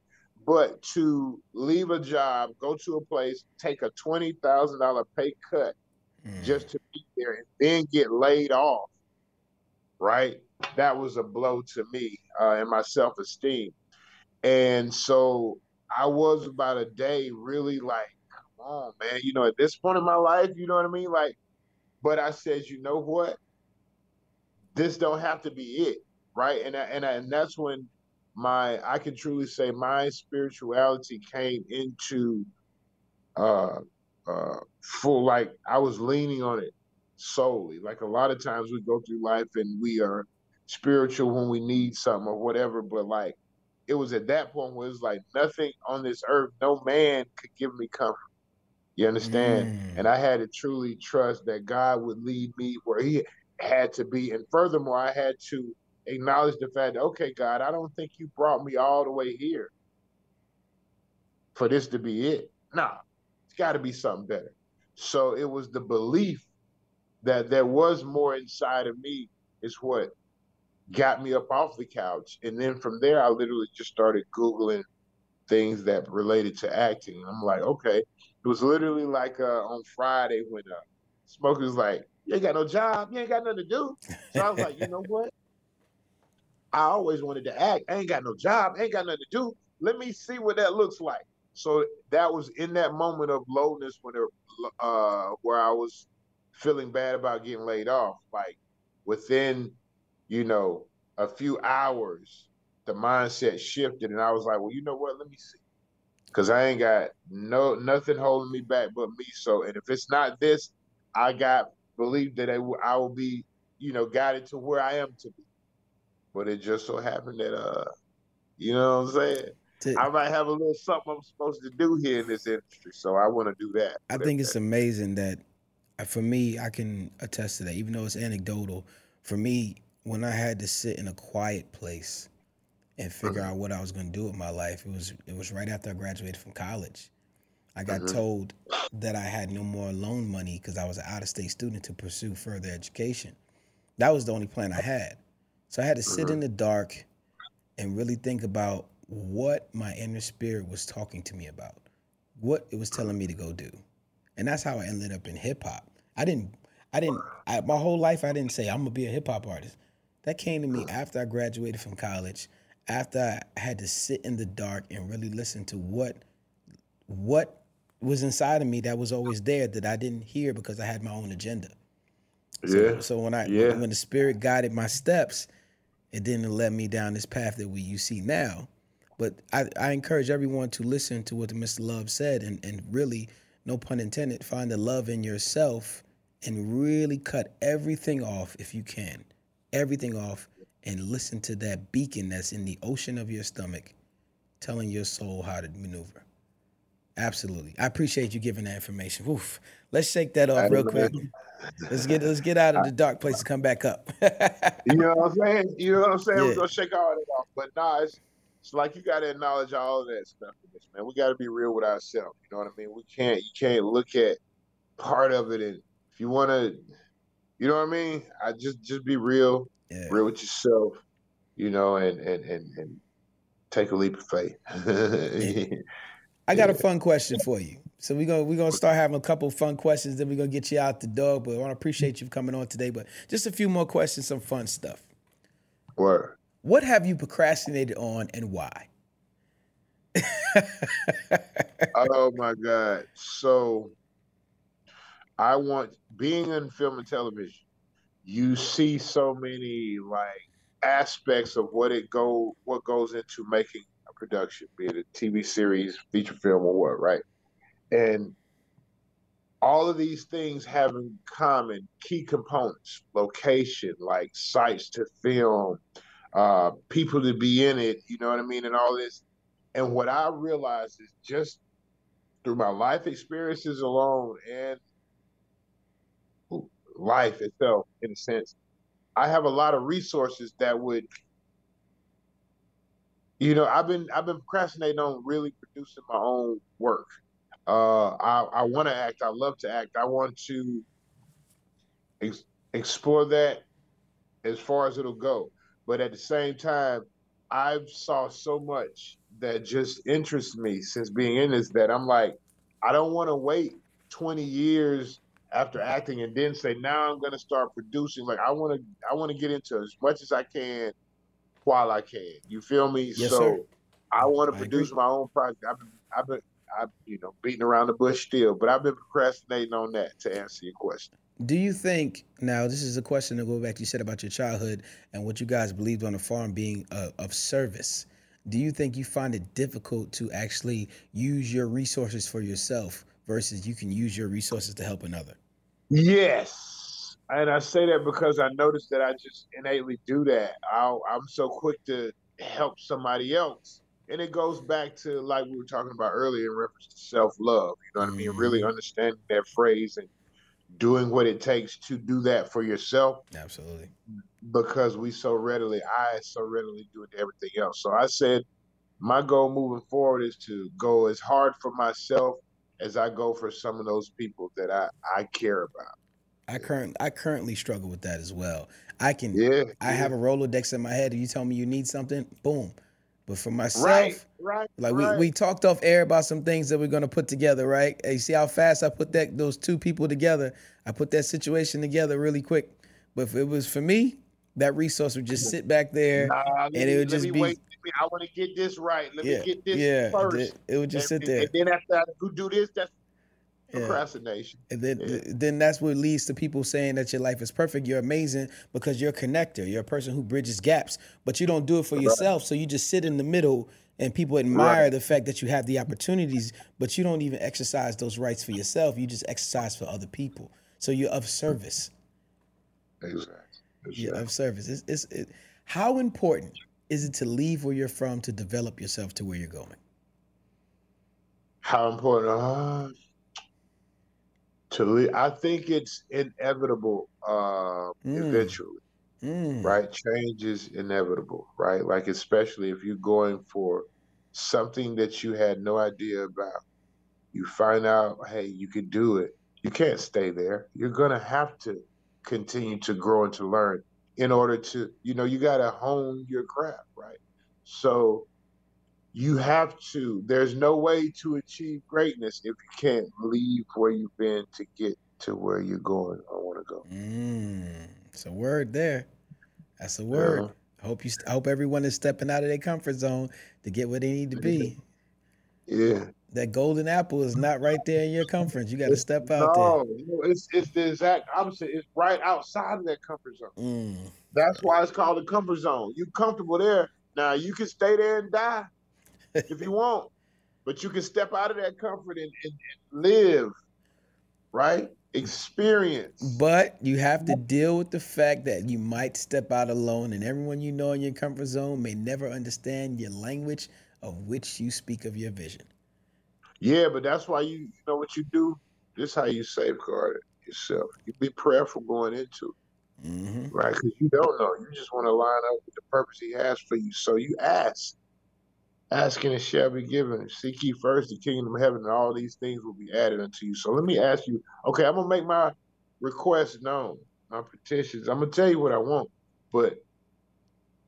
But to leave a job, go to a place, take a twenty thousand dollar pay cut mm. just to be there, and then get laid off, right? That was a blow to me uh, and my self esteem. And so I was about a day really like, come on, man. You know, at this point in my life, you know what I mean? Like, but I said, you know what? this don't have to be it, right? And and and that's when my I can truly say my spirituality came into uh uh full like I was leaning on it solely. Like a lot of times we go through life and we are spiritual when we need something or whatever, but like it was at that point where it was like nothing on this earth, no man could give me comfort. You understand? Mm. And I had to truly trust that God would lead me where he had to be. And furthermore, I had to acknowledge the fact that, okay, God, I don't think you brought me all the way here for this to be it. Nah, it's got to be something better. So it was the belief that there was more inside of me is what got me up off the couch. And then from there, I literally just started Googling things that related to acting. I'm like, okay. It was literally like uh, on Friday when uh, Smokey was like, you ain't got no job. You ain't got nothing to do. So I was like, you know what? I always wanted to act. I ain't got no job. I ain't got nothing to do. Let me see what that looks like. So that was in that moment of lowness when it, uh, where I was feeling bad about getting laid off. Like within, you know, a few hours, the mindset shifted, and I was like, well, you know what? Let me see, because I ain't got no nothing holding me back but me. So, and if it's not this, I got believe that I will, I will be, you know, guided to where I am to be. But it just so happened that, uh, you know what I'm saying? To, I might have a little something I'm supposed to do here in this industry, so I want to do that. I think it's amazing that, uh, for me, I can attest to that, even though it's anecdotal. For me, when I had to sit in a quiet place and figure mm-hmm. out what I was going to do with my life, it was it was right after I graduated from college. I got mm-hmm. told that I had no more loan money because I was an out of state student to pursue further education. That was the only plan I had. So I had to sit mm-hmm. in the dark and really think about what my inner spirit was talking to me about, what it was telling me to go do. And that's how I ended up in hip hop. I didn't, I didn't, I, my whole life, I didn't say I'm gonna be a hip hop artist. That came to me after I graduated from college, after I had to sit in the dark and really listen to what, what was inside of me that was always there that I didn't hear because I had my own agenda. So, yeah. So when I yeah. when the spirit guided my steps, it didn't let me down this path that we you see now. But I, I encourage everyone to listen to what Mr. Love said and, and really, no pun intended, find the love in yourself and really cut everything off if you can. Everything off and listen to that beacon that's in the ocean of your stomach telling your soul how to maneuver. Absolutely. I appreciate you giving that information. Oof. Let's shake that off real quick. Let's get let's get out of the dark place and come back up. you know what I'm saying? You know what I'm saying? Yeah. We're gonna shake all that off. But nah, it's, it's like you gotta acknowledge all of that stuff in this, man. We gotta be real with ourselves. You know what I mean? We can't you can't look at part of it and if you wanna you know what I mean? I just just be real, yeah. real with yourself, you know, and and and, and take a leap of faith. I got a fun question for you. So we're gonna we're gonna start having a couple fun questions, then we're gonna get you out the door. But I wanna appreciate you coming on today. But just a few more questions, some fun stuff. Where? What have you procrastinated on and why? oh my God. So I want being in film and television, you see so many like aspects of what it go what goes into making a production, be it a TV series, feature film, or what, right? And all of these things have in common key components location like sites to film uh, people to be in it you know what i mean and all this and what i realized is just through my life experiences alone and life itself in a sense i have a lot of resources that would you know i've been i've been procrastinating on really producing my own work uh, I, I want to act. I love to act. I want to ex- explore that as far as it'll go. But at the same time, I've saw so much that just interests me since being in this that I'm like, I don't want to wait 20 years after acting and then say now I'm going to start producing. Like I want to, I want to get into as much as I can while I can. You feel me? Yes, so sir. I want to produce agree. my own project. I've been, I've been, I, you know, beating around the bush still, but I've been procrastinating on that to answer your question. Do you think now this is a question to go back to you said about your childhood and what you guys believed on the farm being uh, of service? Do you think you find it difficult to actually use your resources for yourself versus you can use your resources to help another? Yes. And I say that because I noticed that I just innately do that. i I'm so quick to help somebody else. And it goes back to like we were talking about earlier in reference to self love. You know what I mean? Really Mhm. understanding that phrase and doing what it takes to do that for yourself Absolutely. because we so readily, I so readily do it to everything else. So I said, my goal moving forward is to go as hard for myself as I go for some of those people that I, I care about. I current I currently struggle with that as well. I can Yeah. I have a Rolodex in my head. and You tell me you need something, boom. But for myself, right, right. Like right. we, we talked off air about some things that we're gonna put together, right? Hey, see how fast I put that those two people together. I put that situation together really quick. But if it was for me, that resource would just sit back there. Nah, and me- it would just be- wait. I want to get this right. Let yeah, me get this yeah. first. It, it would just and, sit there. And then after I do do this, that's Yeah. procrastination. And then, Yeah. th- then that's what leads to people saying that your life is perfect. You're amazing because you're a connector. You're a person who bridges gaps, but you don't do it for yourself. So you just sit in the middle, and people admire Right. the fact that you have the opportunities, but you don't even exercise those rights for yourself. You just exercise for other people. So you're of service. Exactly. You're of service. It's, it's, it, how important is it to leave where you're from to develop yourself to where you're going? How important? Uh, to leave, I think it's inevitable. Uh, Mm. eventually. Mm. right? Change is inevitable, right? Like especially if you're going for something that you had no idea about. You find out, hey, you can do it. You can't stay there. You're gonna have to continue to grow and to learn in order to, you know, you gotta hone your craft, right? So you have to, there's no way to achieve greatness if you can't leave where you've been to get to where you're going or want to go. Mm, it's a word there. That's a word. I hope you. I hope everyone is stepping out of their comfort zone to get where they need to be. Yeah. That golden apple is not right there in your comfort. You got to step out No, no, it's it's the exact opposite. It's right outside of that comfort zone. Mm, That's why it's called the comfort zone. You comfortable there. Now you can stay there and die if you want, but you can step out of that comfort and, and, and live, right? Experience. but you have to deal with the fact that you might step out alone, and everyone you know in your comfort zone may never understand your language of which you speak of your vision. Yeah, but that's why you, you know what you do. This is how you safeguard it yourself. You be prayerful going into it. hmm right? Because you don't know. You just want to line up with the purpose He has for you. So you ask. Asking it shall be given. Seek ye first the kingdom of heaven, and all these things will be added unto you. So let me ask you. Okay, I'm gonna make my request known, my petitions. I'm gonna tell you what I want, but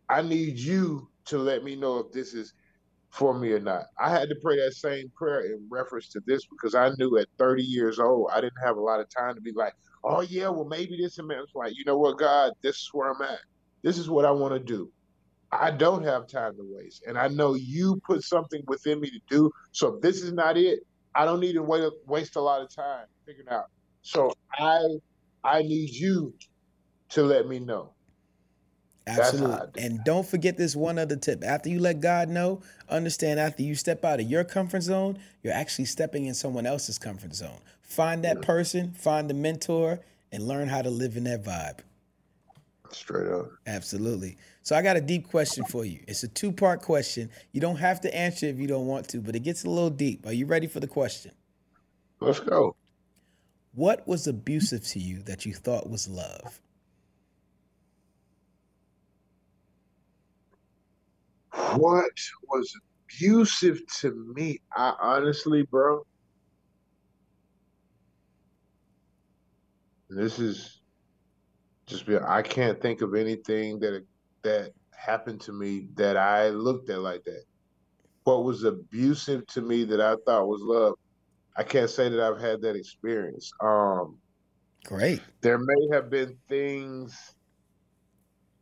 I need you to let me know if this is for me or not. I had to pray that same prayer in reference to this because I knew at 30 years old I didn't have a lot of time to be like, oh yeah, well maybe this and that. Like, you know what, God, this is where I'm at. This is what I want to do. I don't have time to waste. And I know you put something within me to do. So if this is not it, I don't need to wait, waste a lot of time figuring out. So I I need you to let me know. Absolutely. And don't forget this one other tip. After you let God know, understand after you step out of your comfort zone, you're actually stepping in someone else's comfort zone. Find that person, find the mentor, and learn how to live in that vibe. Straight up. Absolutely. So I got a deep question for you. It's a two part question. You don't have to answer if you don't want to, but it gets a little deep. Are you ready for the question? Let's go. What was abusive to you that you thought was love? What was abusive to me? I honestly, bro. This is just be I can't think of anything that that happened to me that I looked at like that. What was abusive to me that I thought was love? I can't say that I've had that experience. Um Great. There may have been things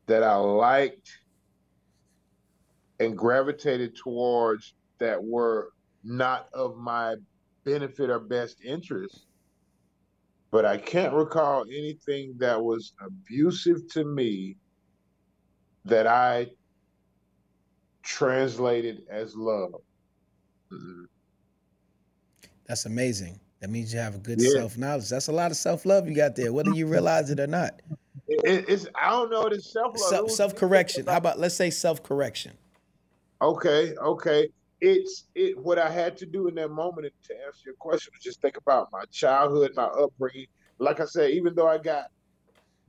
that I liked and gravitated towards that were not of my benefit or best interest. But I can't recall anything that was abusive to me that I translated as love. Mm-hmm. That's amazing. That means you have a good yeah. self knowledge. That's a lot of self love you got there, whether you realize it or not. It, it's I don't know. It's self love. Self correction. How about let's say self correction? Okay, okay. It's it. What I had to do in that moment to answer your question was just think about my childhood, my upbringing. Like I said, even though I got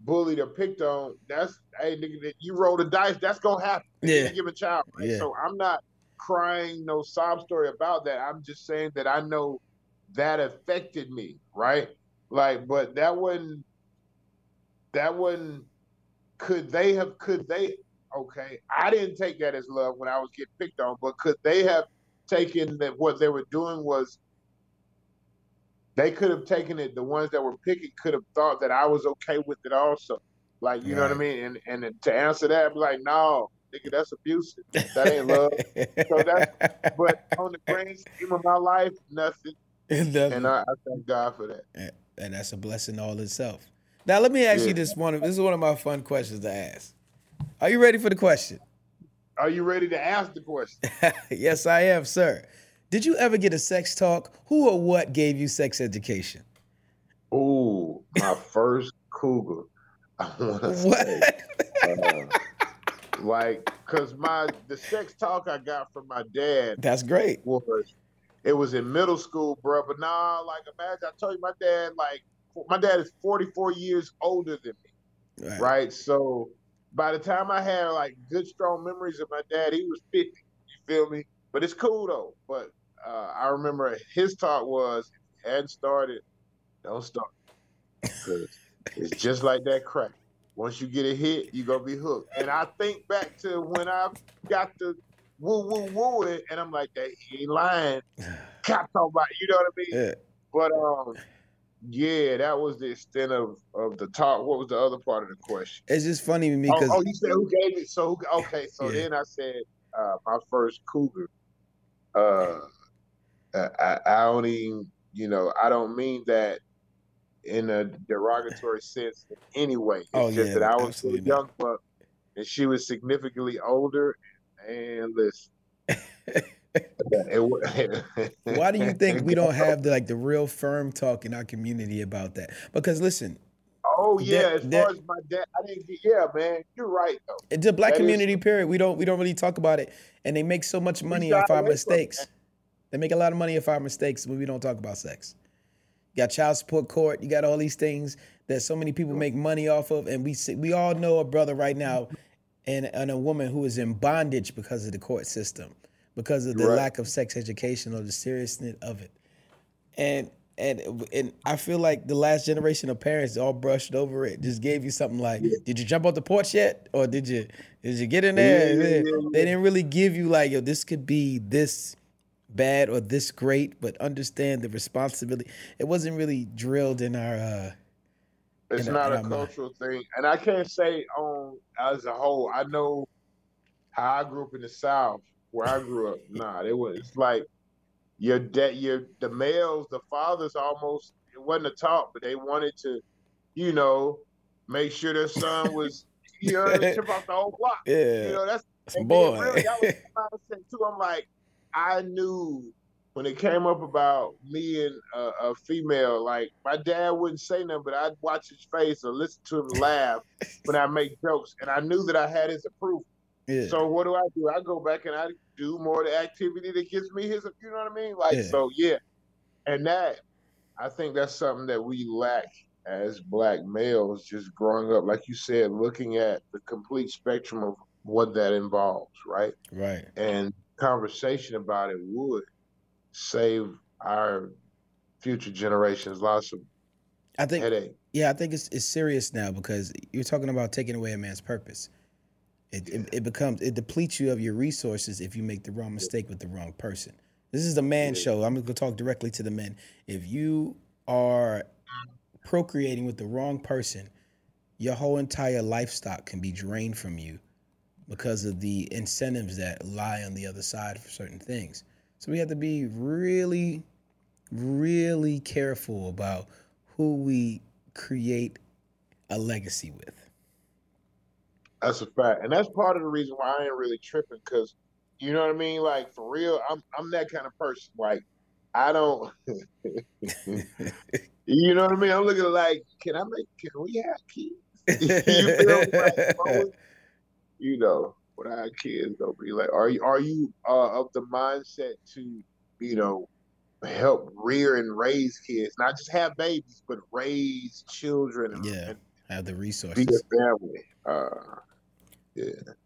bullied or picked on, that's hey nigga, you roll the dice. That's gonna happen. Yeah, give a child. Right? Yeah. So I'm not crying no sob story about that. I'm just saying that I know that affected me, right? Like, but that wasn't that wasn't could they have could they okay, I didn't take that as love when I was getting picked on, but could they have taken that what they were doing was they could have taken it, the ones that were picking could have thought that I was okay with it also. Like, you right. know what I mean? And and to answer that, I'd be like, no, nigga, that's abusive. That ain't love. so that's but on the grand scheme of my life, nothing. and I, I, thank God for that. And, and that's a blessing all itself. Now let me ask yeah. you this one. This is one of my fun questions to ask. Are you ready for the question? Are you ready to ask the question? yes, I am, sir. Did you ever get a sex talk? Who or what gave you sex education? Oh, my first cougar. I want to say, uh, like, cause my the sex talk I got from my dad. That's great. Was it was in middle school, bro? But nah, like imagine I told you my dad, like my dad is forty four years older than me, right? right? So by the time I had like good strong memories of my dad, he was 50. You feel me? But it's cool though. But uh, I remember his talk was if you hadn't started, don't start. It's just like that crack. Once you get a hit, you're gonna be hooked. And I think back to when I got the woo woo woo it, and I'm like, that he ain't lying. Got about, you know what I mean? Yeah. But um yeah, that was the extent of of the talk. What was the other part of the question? It's just funny to me because oh, oh, you said who gave it? So okay, so yeah. then I said uh, my first cougar. Uh, I, I don't even, you know, I don't mean that in a derogatory sense in any way. It's oh, just yeah, that I was a young buck and she was significantly older. And listen, Why do you think we don't have the like the real firm talk in our community about that? Because listen. Oh yeah, that, as far as my dad, I didn't get. Yeah, man, you're right though. It's the black that community, is, period. We don't we don't really talk about it, and they make so much money off our mistakes. They make a lot of money off our mistakes when we don't talk about sex. You got child support court. You got all these things that so many people make money off of, and we we all know a brother right now, and and a woman who is in bondage because of the court system because of the right. lack of sex education or the seriousness of it. And and and I feel like the last generation of parents all brushed over it. Just gave you something like, yeah. "Did you jump off the porch yet?" Or "Did you did you get in there?" Yeah, yeah, they didn't really give you like, "Yo, this could be this bad or this great," but understand the responsibility. It wasn't really drilled in our. uh It's in not our, a cultural mind. thing, and I can't say on as a whole. I know how I grew up in the South, where I grew up, nah, it was it's like your dad, your the males, the fathers almost it wasn't a talk, but they wanted to, you know, make sure their son was you know off the whole block. Yeah. You know, that's Some boy. Really, that was my mindset too. I'm like, I knew when it came up about me and a, a female, like my dad wouldn't say nothing, but I'd watch his face or listen to him laugh when I make jokes, and I knew that I had his approval. Yeah. So what do I do? I go back and I do more of the activity that gives me his. You know what I mean? Like Yeah. so, yeah. And that, I think that's something that we lack as black males, just growing up, like you said, looking at the complete spectrum of what that involves, right? right. And conversation about it would save our future generations lots of I think headache. Yeah, I think it's it's serious now because you're talking about taking away a man's purpose. It, it, it becomes it depletes you of your resources if you make the wrong mistake with the wrong person. This is the man Yeah. show. I'm gonna talk directly to the men. If you are procreating with the wrong person, your whole entire livestock can be drained from you because of the incentives that lie on the other side for certain things. So we have to be really, really careful about who we create a legacy with. That's a fact, and that's part of the reason why I ain't really tripping. Cause you know what I mean. Like for real, I'm I'm that kind of person. Like I don't. you know what I mean? I'm looking like, can I make? Can we have kids? you feel? Like, you know what our kids gonna be like? Are you are you uh, of the mindset to you know help rear and raise kids, not just have babies, but raise children and, Yeah. and Have the resources. be a family? Uh,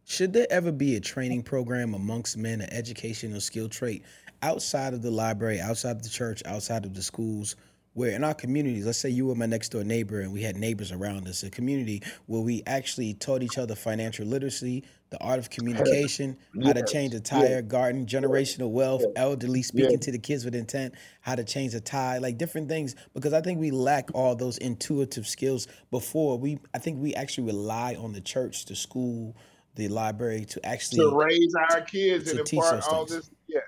Should there ever be a training program amongst men, an educational skill trait outside of the library, outside of the church, outside of the schools, where in our communities, let's say you were my next door neighbor and we had neighbors around us, a community where we actually taught each other financial literacy, the art of communication, how to change a tire, yes. garden, generational wealth, elderly speaking Yes. to the kids with intent, how to change a tie, like different things. Because I think we lack all those intuitive skills before we. I think we actually rely on the church, the school, the library to actually. to raise our kids to and impart all things. this. Yeah.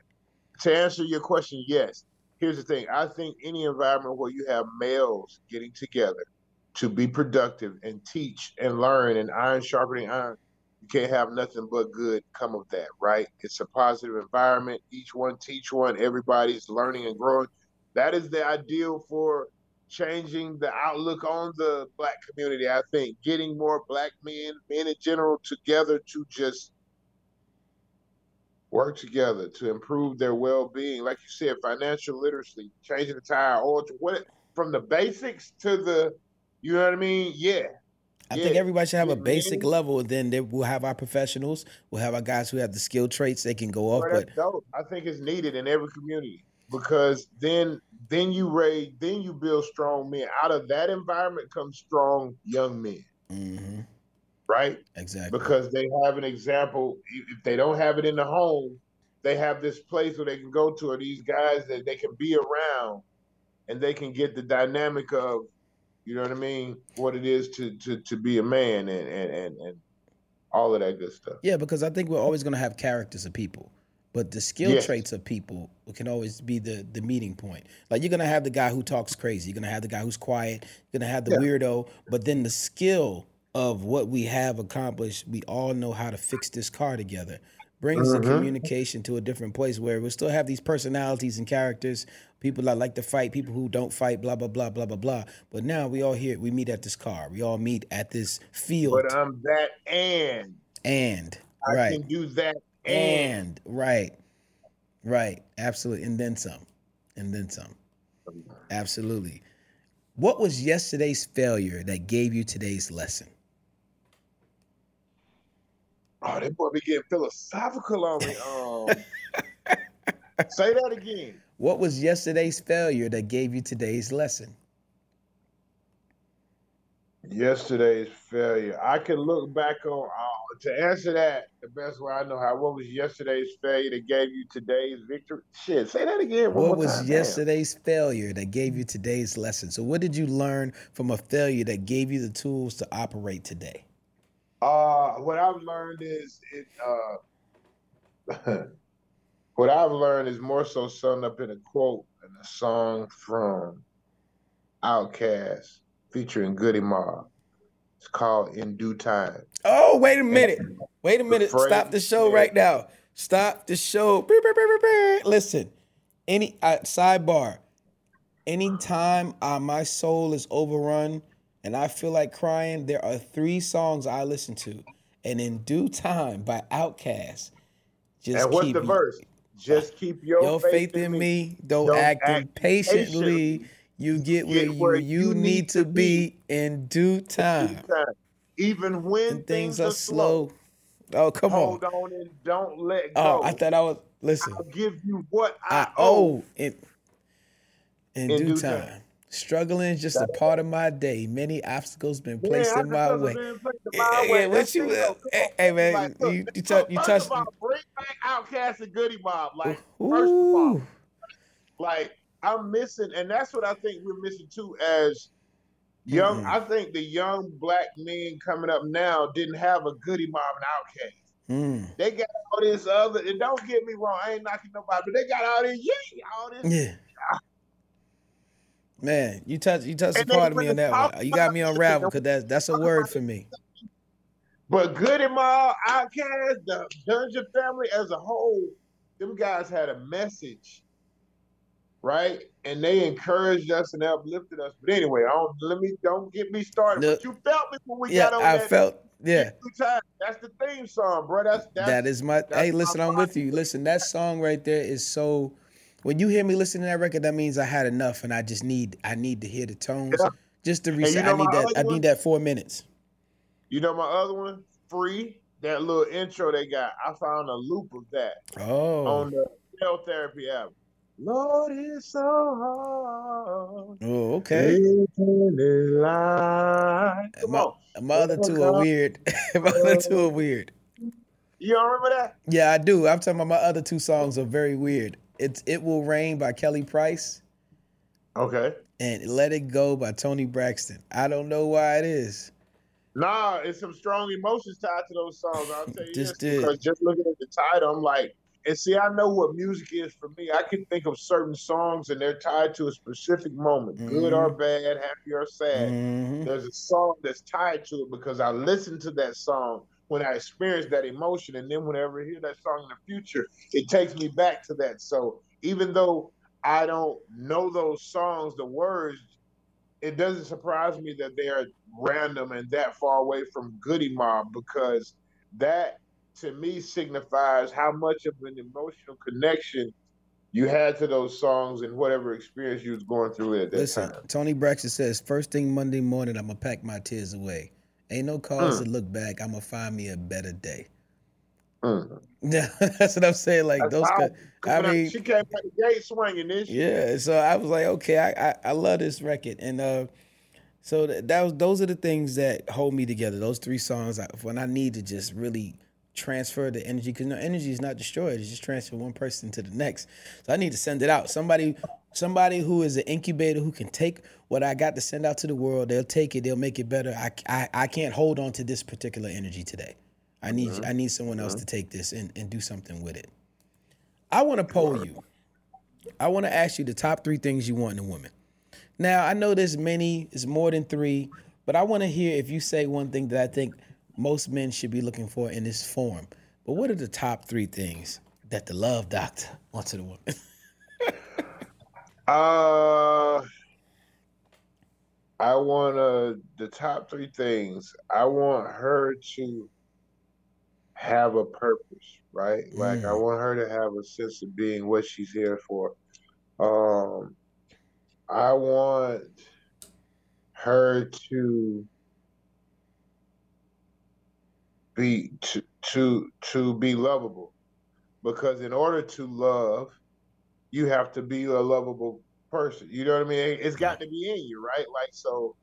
To answer your question, yes. Here's the thing. I think any environment where you have males getting together to be productive and teach and learn and iron sharpening iron, you can't have nothing but good come of that, right? It's a positive environment. Each one teach one. Everybody's learning and growing. That is the ideal for changing the outlook on the black community. I think getting more black men, men in general, together to just work together to improve their well-being. Like you said, financial literacy, changing the tire, oil, to what from the basics to the, you know what I mean? Yeah, I think everybody should have a basic level, then they, we'll have our professionals. We'll have our guys who have the skill traits they can go off. But. I think it's needed in every community because then then you raise then you build strong men. Out of that environment comes strong young men, Mhm, right? exactly. because they have an example. If they don't have it in the home, they have this place where they can go to, or these guys that they can be around, and they can get the dynamic of, you know what I mean, what it is to to to be a man and and and, and all of that good stuff. Yeah, because I think we're always going to have characters of people, but the skill Yes. traits of people can always be the the meeting point. Like you're going to have the guy who talks crazy, you're going to have the guy who's quiet, you're going to have the Yeah. weirdo, but then the skill of what we have accomplished, we all know how to fix this car together. Brings the Mhm. communication to a different place where we still have these personalities and characters, people that like to fight, people who don't fight, blah blah blah blah blah blah. But now we all here, we meet at this car, we all meet at this field, But I'm that, and. And I right. can do that, and, and right. Right. Absolutely. And then some. And then some. Absolutely. What was yesterday's failure that gave you today's lesson oh, that boy be getting philosophical on me. Um, say that again. what was yesterday's failure that gave you today's lesson Yesterday's failure. I can look back on uh, to answer that the best way I know how. What was yesterday's failure that gave you today's victory? Shit, say that again. What was time. Yesterday's failure that gave you today's lesson so what did you learn from a failure that gave you the tools to operate today Uh, what I've learned is it. Uh, what I've learned is more so summed up in a quote in a song from Outkast featuring Goodie Mob. It's called "In Due Time." Oh, wait a minute. Wait a minute. Stop the show right now. Stop the show. Listen, any uh, sidebar. Anytime uh, my soul is overrun and I feel like crying, there are three songs I listen to. And in due time by Outkast. Just and what's keep the verse? Just keep your, your faith, faith, in me. me. Don't, Don't act, impatiently. patiently. You get, where, you, where you, you, need to be, in due time. Even when things, things, are slow. slow. Oh, come Hold on. Hold on and don't let oh, go. Oh, I thought I was listen. I'll give you what I, I owe. In, in, in due, due time. time. Struggling is just a part of my day. Many obstacles been placed yeah, in my way. My yeah, what you, hey, hey, man, like, look, you, you, touch, you touched. Bring back Outkast and Goodie Mob. Like Ooh. first of all, like I'm missing, and that's what I think we're missing too. As young, mm. I think the young black men coming up now didn't have a Goodie Mob and Outkast. Mm. They got all this other, and don't get me wrong, I ain't knocking nobody, but they got all this, yeah, all this. Yeah Man, you touch you touched a part of me on that one. You got me unraveled because that's that's a word for me. But Goodie Mob, Outkast, the Dungeon family as a whole, them guys had a message, right? And they encouraged us and uplifted us. But anyway, I don't let me don't get me started. No, but you felt me when we yeah, got on I that. felt yeah. That's the theme song, bro. That's, that's that is my. Hey, listen, I'm with you. Listen, that song right there is so when you hear me listen to that record, that means I had enough, and I just need I need to hear the tones yeah. just to reset. You know I need that. I need that four minutes. You know my other one, free. That little intro they got, I found a loop of that. Oh. On the Hell Therapy album. Lord, it's so hard. Oh, okay. Come my, on. my other two are weird. my other two are weird. You don't remember that? Yeah, I do. I'm talking about my other two songs are very weird. It's It Will Rain by Kelly Price. Okay. And Let It Go by Toni Braxton. I don't know why it is. Nah, it's some strong emotions tied to those songs. I'll tell you just this, because just looking at the title, I'm like, and see, I know what music is for me. I can think of certain songs and they're tied to a specific moment, mm-hmm. good or bad, happy or sad. Mm-hmm. There's a song that's tied to it because I listened to that song when I experience that emotion. And then whenever I hear that song in the future, it takes me back to that. So even though I don't know those songs, the words, it doesn't surprise me that they are random and that far away from Goodie Mob because that to me signifies how much of an emotional connection you had to those songs and whatever experience you was going through at that Listen, time. Toni Braxton says, first thing Monday morning, I'm gonna pack my tears away. Ain't no cause mm. to look back. I'm gonna find me a better day. Mm. Yeah, that's what I'm saying. Like that's those, I mean, she came out the gate swinging this. Yeah, so I was like, okay, I, I, I love this record, and uh, so that, that was those are the things that hold me together. Those three songs, I, when I need to just really transfer the energy, because no energy is not destroyed; it's just transfer one person to the next. So I need to send it out. Somebody somebody who is an incubator who can take what I got to send out to the world, they'll take it, they'll make it better. I, I, I can't hold on to this particular energy today. I need mm-hmm. I need someone else mm-hmm. to take this and, and do something with it. I want to poll you. I want to ask you the top three things you want in a woman. Now I know there's many, it's more than three, but I want to hear if you say one thing that I think most men should be looking for in this form. But what are the top three things that the love doctor wants in a woman? Uh, I want uh, the top three things. I want her to have a purpose, right? Mm. Like I mm. want her to have a sense of being what she's here for. Um, I want her to be to to to be lovable because in order to love you have to be a lovable person. You know what I mean? It's got to be in you, right? Like so.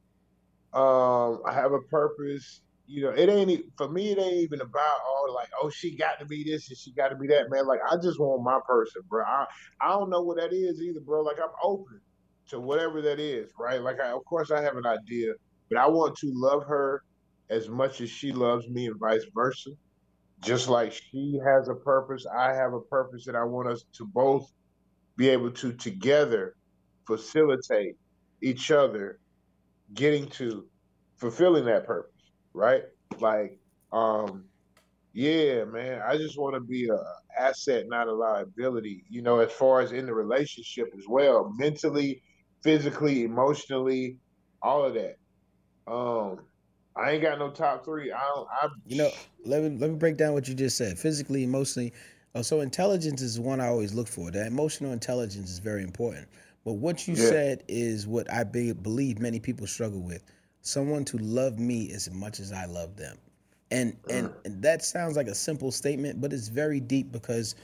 Um, I have a purpose. You know, it ain't for me. It ain't even about all like, oh, she got to be this and she got to be that, man. Like, I just want my person, bro. I I don't know what that is either, bro. Like, I'm open to whatever that is, right? Like, I, of course, I have an idea, but I want to love her as much as she loves me and vice versa. Just like she has a purpose, I have a purpose, and I want us to both be able to together facilitate each other getting to fulfilling that purpose, right? Like, um, yeah, man, I just want to be a asset, not a liability. You know, as far as in the relationship as well, mentally, physically, emotionally, all of that. Um, I ain't got no top three. I don't. I You know, let me let me break down what you just said. Physically, emotionally. Uh, so intelligence is one I always look for. That emotional intelligence is very important. But what you Yeah. said is what I be, believe many people struggle with. Someone to love me as much as I love them. And, and and that sounds like a simple statement, but it's very deep because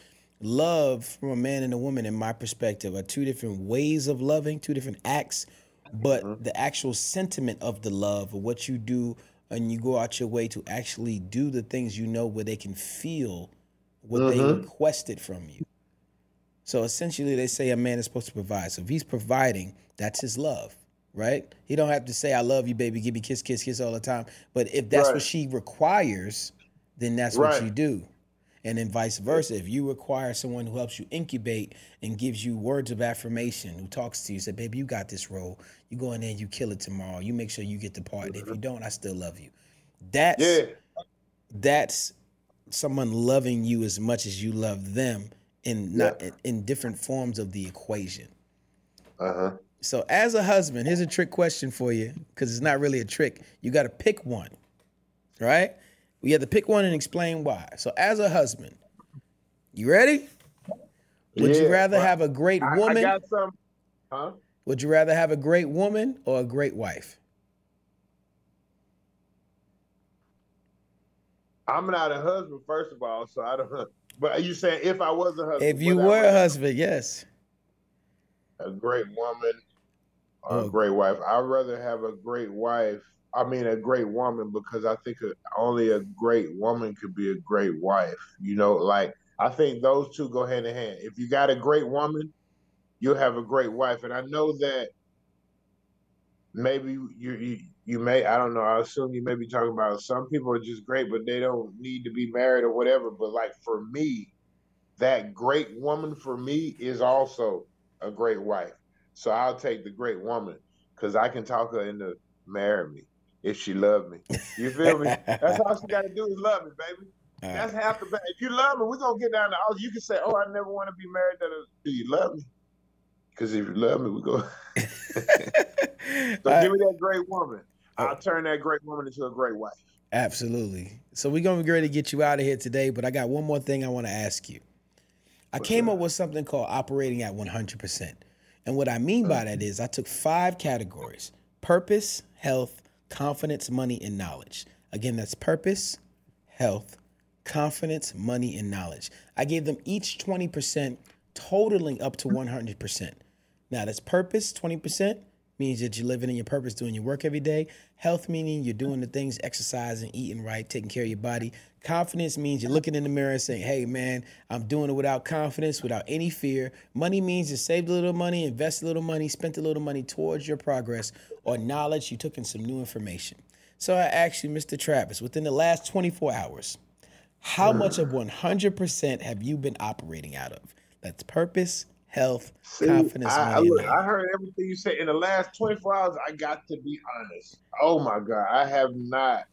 love from a man and a woman, in my perspective, are two different ways of loving, two different acts. But mm-hmm. the actual sentiment of the love, or what you do, and you go out your way to actually do the things you know where they can feel what they mm-hmm. requested from you. So essentially, they say a man is supposed to provide. So if he's providing, that's his love, right? He don't have to say "I love you, baby," give me kiss, kiss, kiss all the time. But if that's Right. what she requires, then that's what you do. And then vice versa. If you require someone who helps you incubate and gives you words of affirmation, who talks to you, say, "Baby, you got this role. You go in there and you kill it tomorrow. You make sure you get the part. If you don't, I still love you." That's yeah, that's someone loving you as much as you love them in not Yeah. in, in different forms of the equation. uh huh. So as a husband, here's a trick question for you because it's not really a trick. You got to pick one, right? We have to pick one and explain why. So as a husband, you ready? Would you rather have a great I, I woman? got some, huh? Would you rather have a great woman or a great wife? I'm not a husband, first of all, so I don't. But are you saying if I was a husband? If you were a husband, yes. a great woman or Oh. a great wife. I'd rather have a great wife. I mean, a great woman because I think only a great woman could be a great wife. You know, like I think those two go hand in hand. If you got a great woman, you'll have a great wife. And I know that maybe you you you may I don't know. I assume you may be talking about some people are just great, but they don't need to be married or whatever. But like for me, that great woman for me is also a great wife. So I'll take the great woman because I can talk her into marrying me if she love me. You feel me? That's all she got to do is love me, baby. That's half the battle. If you love me, we're gonna get down to all. You can say, "Oh, I never want to be married." To do you love me? Because if you love me, we go. So I- give me that great woman. I'll turn that great woman into a great wife. Absolutely. So we're gonna be ready to get you out of here today, but I got one more thing I want to ask you. I came up with something called operating at 100%. And what I mean by uh-huh. that is I took five categories purpose, health, confidence, money, and knowledge. Again, that's purpose, health, confidence, money, and knowledge. I gave them each 20%, totaling up to 100%. Now, that's purpose, 20%, means that you're living in your purpose, doing your work every day. Health, meaning you're doing the things, exercising, eating right, taking care of your body. Confidence means you're looking in the mirror and saying, hey, man, I'm doing it without confidence, without any fear. Money means you saved a little money, invested a little money, spent a little money towards your progress, or knowledge, you took in some new information. So I asked you, Mr. Travis, within the last 24 hours, how much of 100% have you been operating out of? That's purpose, health, See, confidence, I, I, look, I heard everything you said. In the last 24 hours, I got to be honest. Oh my God, I have not.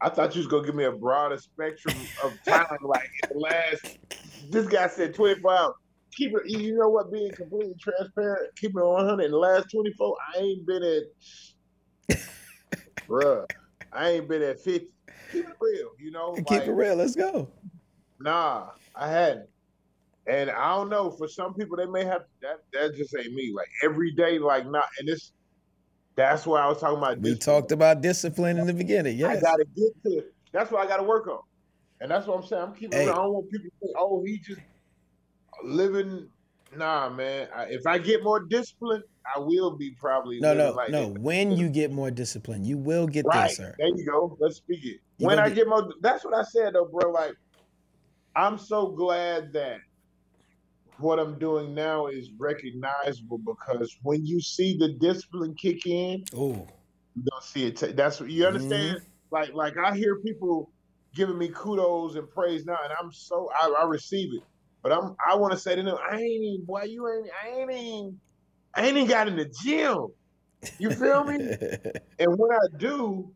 I thought you was gonna give me a broader spectrum of time. like in the last, this guy said 24 hours. Keep it. You know what? Being completely transparent, keep it 100. In the last 24, I ain't been at, bruh. I ain't been at 50. Keep it real, you know. Keep like, it real. Let's go. Nah, I hadn't. And I don't know. For some people, they may have that. That just ain't me. Like every day, like not. And this. That's why I was talking about. We discipline. talked about discipline in the beginning. Yes. I gotta get to. That's what I gotta work on. And that's what I'm saying. I'm keeping. Hey. I don't want people to think, oh, he just living. Nah, man. I, if I get more discipline, I will be probably. no, no, like no. that. When you get more discipline, you will get there, sir. There you go. Let's speak it. You when I be- get more, that's what I said though, bro. Like, I'm so glad that what I'm doing now is recognizable because when you see the discipline kick in, Oh, you don't see it. ta- that's what you understand. Mm-hmm. like like I hear people giving me kudos and praise now, and I'm so I, I receive it. But I'm I want to say to them, I ain't even boy, you ain't I ain't even I ain't even got in the gym. You feel me? and when I do,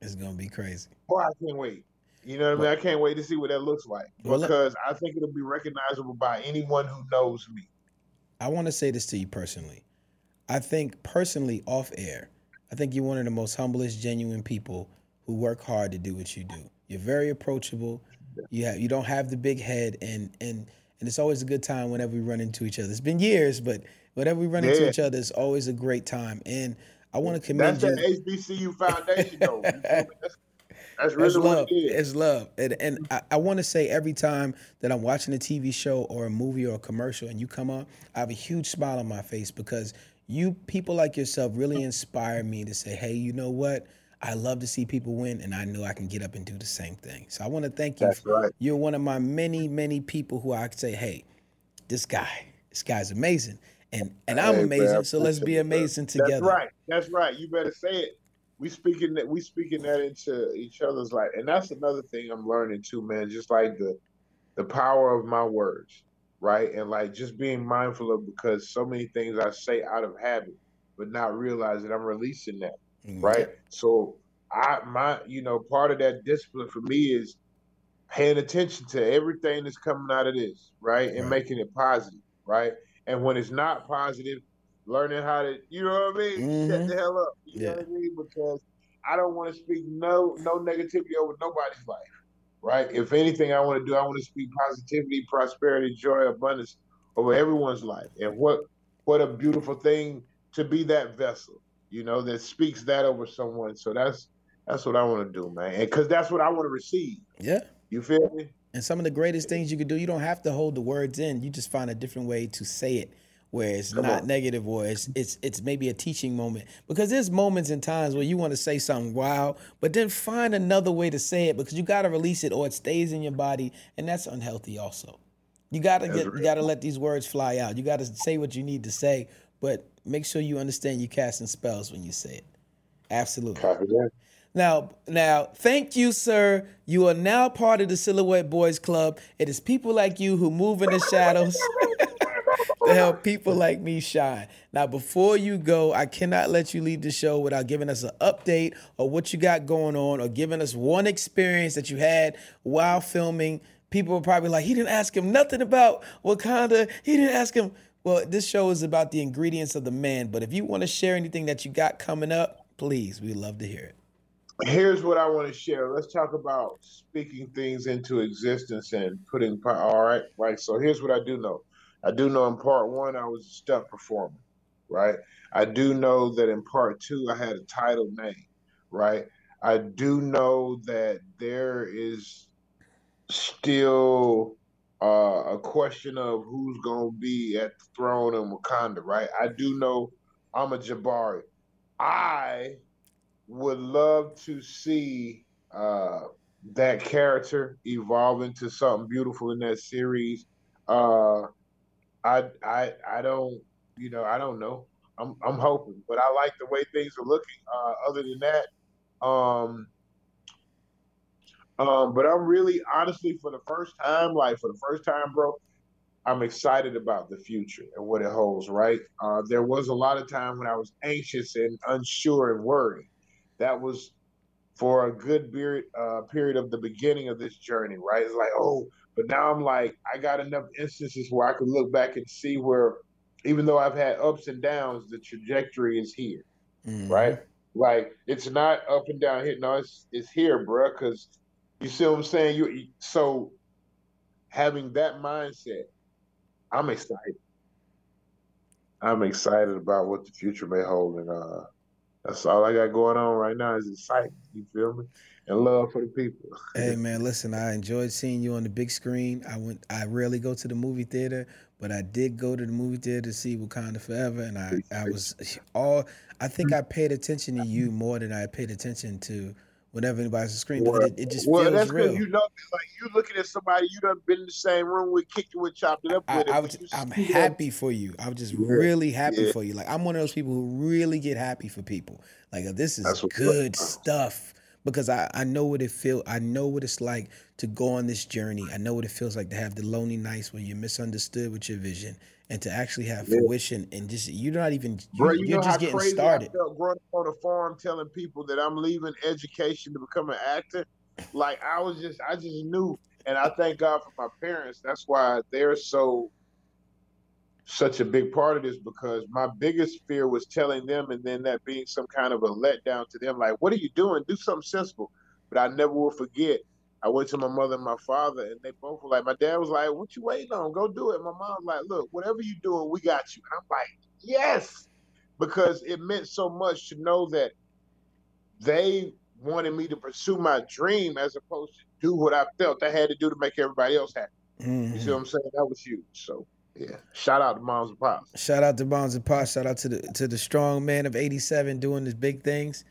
it's gonna be crazy. Boy, I can't wait. You know what well, I mean? I can't wait to see what that looks like well, because I think it'll be recognizable by anyone who knows me. I want to say this to you personally. I think personally, off air, I think you're one of the most humblest, genuine people who work hard to do what you do. You're very approachable. You have you don't have the big head, and and and it's always a good time whenever we run into each other. It's been years, but whenever we run yeah. into each other, it's always a great time. And I want to commend That's you. That's HBCU foundation, though. That's, that's really That's love. It is. It's love. And, and I, I want to say every time that I'm watching a TV show or a movie or a commercial and you come on, I have a huge smile on my face because you people like yourself really inspire me to say, hey, you know what? I love to see people win, and I know I can get up and do the same thing. So I want to thank you. That's right. You're one of my many, many people who I could say, hey, this guy, this guy's amazing. And and I'm amazing, man, so let's be amazing together. That's right. That's right. You better say it we speaking that we speaking that into each other's life, and that's another thing I'm learning too, man. Just like the the power of my words, right, and like just being mindful of because so many things I say out of habit, but not realizing I'm releasing that, mm-hmm. right. So I my you know part of that discipline for me is paying attention to everything that's coming out of this, right, and right. making it positive, right. And when it's not positive, learning how to, you know what I mean? Mm-hmm. Shut the hell up. You yeah. know what I mean? Because I don't want to speak no no negativity over nobody's life. Right? If anything I want to do, I want to speak positivity, prosperity, joy, abundance over everyone's life. And what what a beautiful thing to be that vessel, you know, that speaks that over someone. So that's that's what I want to do, man. And cause that's what I want to receive. Yeah. You feel me? And some of the greatest things you could do, you don't have to hold the words in. You just find a different way to say it where it's Come not on. negative or it's it's it's maybe a teaching moment because there's moments and times where you want to say something wow but then find another way to say it because you got to release it or it stays in your body and that's unhealthy also you got to get you got to let these words fly out you got to say what you need to say but make sure you understand you're casting spells when you say it absolutely now, now, thank you, sir. You are now part of the Silhouette Boys Club. It is people like you who move in the shadows. to help people like me shine. Now, before you go, I cannot let you leave the show without giving us an update of what you got going on or giving us one experience that you had while filming. People were probably like, he didn't ask him nothing about Wakanda. He didn't ask him. Well, this show is about the ingredients of the man. But if you want to share anything that you got coming up, please, we'd love to hear it. Here's what I want to share. Let's talk about speaking things into existence and putting. All right, right. So here's what I do know. I do know in part one I was a stunt performer, right? I do know that in part two I had a title name, right? I do know that there is still uh, a question of who's going to be at the throne in Wakanda, right? I do know I'm a Jabari. I would love to see uh, that character evolve into something beautiful in that series. Uh, I I I don't you know I don't know. I'm I'm hoping, but I like the way things are looking. Uh, other than that, um, um, but I'm really honestly for the first time, like for the first time, bro, I'm excited about the future and what it holds. Right? Uh, there was a lot of time when I was anxious and unsure and worried. That was for a good period uh, period of the beginning of this journey. Right? It's like, oh, but now I'm like, I got enough instances where I can look back and see where, even though I've had ups and downs, the trajectory is here, mm-hmm. right? Like it's not up and down here. No, it's it's here, bro. Because you see what I'm saying. You so having that mindset, I'm excited. I'm excited about what the future may hold, and uh, that's all I got going on right now is excitement. You feel me? And love for the people. hey man, listen, I enjoyed seeing you on the big screen. I went I rarely go to the movie theater, but I did go to the movie theater to see Wakanda Forever and I, I was all I think I paid attention to you more than I paid attention to whenever anybody's on screen. Well, it, it, just well, feels that's real. You know, like you looking at somebody you done been in the same room with, kicked it with, chopped it up I, with. I, I was, I'm happy for you. I'm just yeah. really happy yeah. for you. Like I'm one of those people who really get happy for people. Like this is good stuff because I, I know what it feel I know what it's like to go on this journey. I know what it feels like to have the lonely nights when you're misunderstood with your vision and to actually have Yeah. fruition and just you're not even you, Bro, you you're just how getting started. I felt growing up on a farm telling people that I'm leaving education to become an actor. Like I was just, I just knew, and I thank God for my parents. That's why they're so such a big part of this because my biggest fear was telling them, and then that being some kind of a letdown to them. Like, what are you doing? Do something sensible. But I never will forget. I went to my mother and my father, and they both were like, my dad was like, "What you waiting on? Go do it." My mom was like, "Look, whatever you doing, we got you." And I'm like, "Yes," because it meant so much to know that they wanted me to pursue my dream as opposed to do what I felt I had to do to make everybody else happy. You Mhm. see what I'm saying? That was huge. So yeah, shout out to moms and pops. Shout out to Moms and Pots. Shout out to the to the strong man of '87 doing his big things.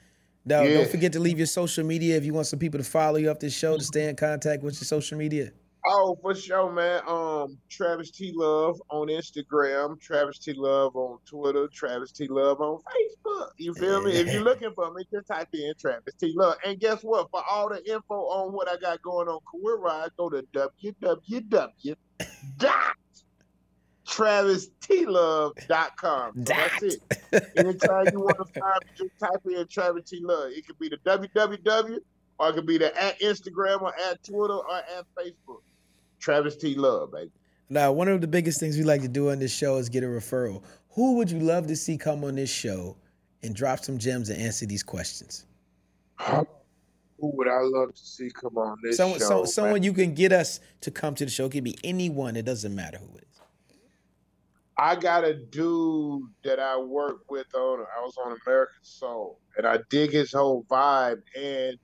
No, Yeah. don't forget to leave your social media if you want some people to follow you up this show to stay in contact with your social media. Oh, for sure, man. Um, Travis T Love on Instagram, Travis T Love on Twitter, Travis T Love on Facebook. You feel me? If you're looking for me, just type in Travis T Love. And guess what? For all the info on what I got going on Career Ride, go to www. Dot TravisTLove.com. So that's it. Anytime you want to find me, just type in Travis T Love. It could be the www or it could be the at Instagram or at Twitter or at Facebook. Travis T Love, baby. Now, one of the biggest things we like to do on this show is get a referral. Who would you love to see come on this show and drop some gems and answer these questions? Who would I love to see come on this Someone, show? so, man? someone you can get us to come to the show. It could be anyone. It doesn't matter who it is. I got a dude that I work with on. I was on American Soul, and I dig his whole vibe. And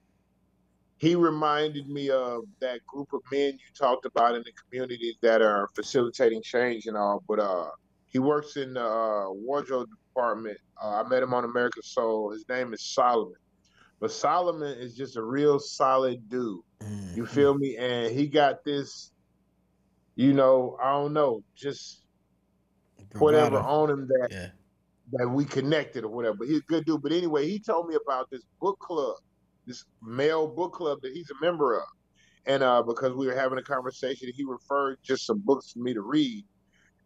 he reminded me of that group of men you talked about in the community that are facilitating change and all. But uh, he works in the uh, wardrobe department. Uh, I met him on American Soul. His name is Solomon. But Solomon is just a real solid dude. Mm. You feel me? And he got this, you know, I don't know, just whatever on him that Yeah. that we connected or whatever. But he's a good dude. But anyway, he told me about this book club, this male book club that he's a member of. And uh, because we were having a conversation, he referred just some books for me to read.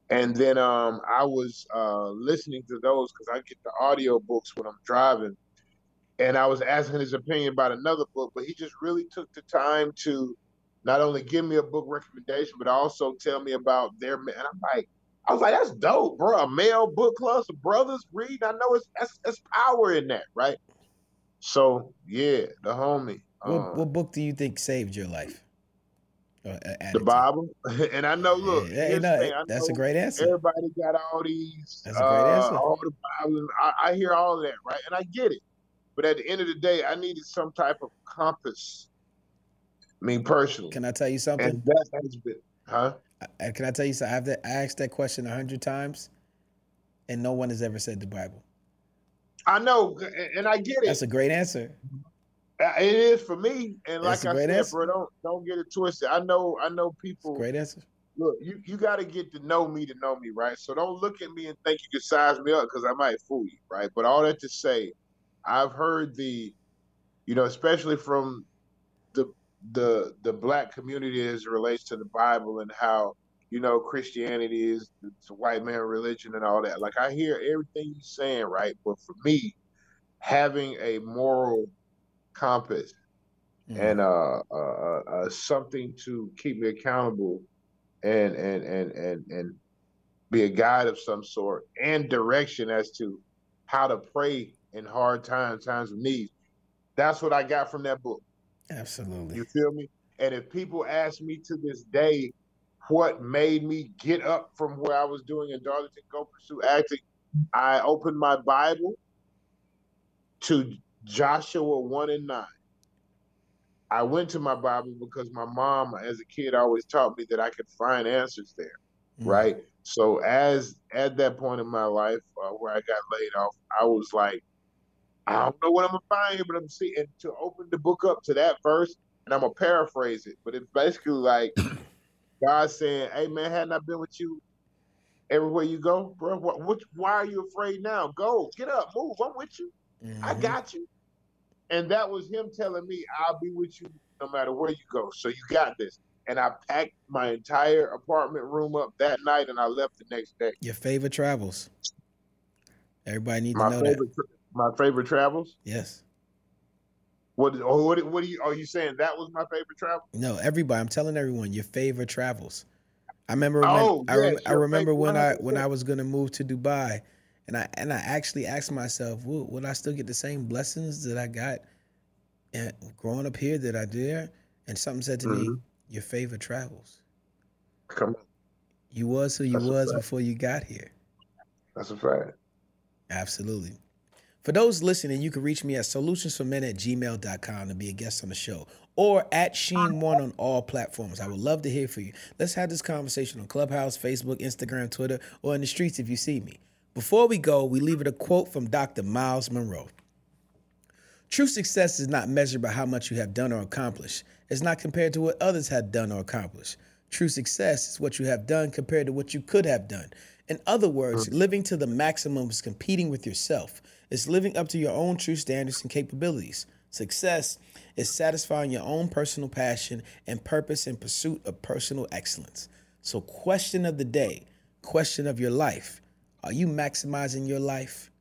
And then um, I was uh, listening to those because I get the audio books when I'm driving. And I was asking his opinion about another book, but he just really took the time to not only give me a book recommendation, but also tell me about their. And I'm like, I was like, that's dope, bro. A male book club, some brothers read. I know it's that's, that's power in that, right? So yeah, the homie, What, um, what book do you think saved your life? Or, uh, the? Bible. and I know, look, Yeah, the no, thing, I that's a great answer. Everybody got all these, That's a great uh, answer. all the Bible. I, I hear all of that, right? And I get it. But at the end of the day, I needed some type of compass. Me personally, Can I tell you something? and that has been, huh? I- Can I tell you something? I've I asked that question a hundred times, and no one has ever said the Bible. I know, and- I get it. That's a great answer. Uh, It is for me, and like That's a I said, answer. bro, don't don't get it twisted. I know, I know It's a people. great answer. Look, you you got to get to know me to know me, right? So don't look at me and think you can size me up because I might fool you, right? But all that to say, I've heard the, you know, especially from the the black community as it relates to the Bible and how you know Christianity is it's a white man religion and all that. Like I hear everything you're saying, right? But for me, having a moral compass Mhm. and uh, uh, uh, something to keep me accountable and and and and and be a guide of some sort and direction as to how to pray in hard times, times of need. That's what I got from that book. Absolutely. You feel me? And if people ask me to this day what made me get up from where I was doing in Darlington, go pursue acting, I opened my Bible to Joshua 1 and 9. I went to my Bible because my mom, as a kid, always taught me that I could find answers there, Mhm. right? So as at that point in my life uh, where I got laid off, I was like, I don't know what I'm gonna find here, but I'm seeing to open the book up to that verse, and I'm gonna paraphrase it, but it's basically like God saying, "Hey man, hadn't I been with you everywhere you go, bro? What, what, why are you afraid now? Go, get up, move. I'm with you. I Mhm. got you." And that was him telling me, I'll be with you no matter where you go. So you got this. And I packed my entire apartment room up that night and I left the next day. Your favorite travels. Everybody needs My to know that. My favorite travels. Yes. What? Oh, what? What are you? Are you saying that was my favorite travel? No, everybody. I'm telling everyone your favorite travels. I remember when Oh, I, yes, I your remember when I 100%. when I was gonna move to Dubai, and I and I actually asked myself, would, I still get the same blessings that I got and growing up here that I did? And something said to me, Mhm. your favorite travels. Come on, You was who you That's was before you got here. that's a fact. Absolutely. For those listening, you can reach me at solutionsformen at gmail.com to be a guest on the show or at Sheen1 on all platforms. I would love to hear from you. Let's have this conversation on Clubhouse, Facebook, Instagram, Twitter, or in the streets if you see me. Before we go, we leave it a quote from Dr. Myles Munroe. True success is not measured by how much you have done or accomplished. It's not compared to what others have done or accomplished. True success is what you have done compared to what you could have done. In other words, mm-hmm. living to the maximum is competing with yourself. It's living up to your own true standards and capabilities. Success is satisfying your own personal passion and purpose in pursuit of personal excellence. So, question of the day, question of your life are you maximizing your life?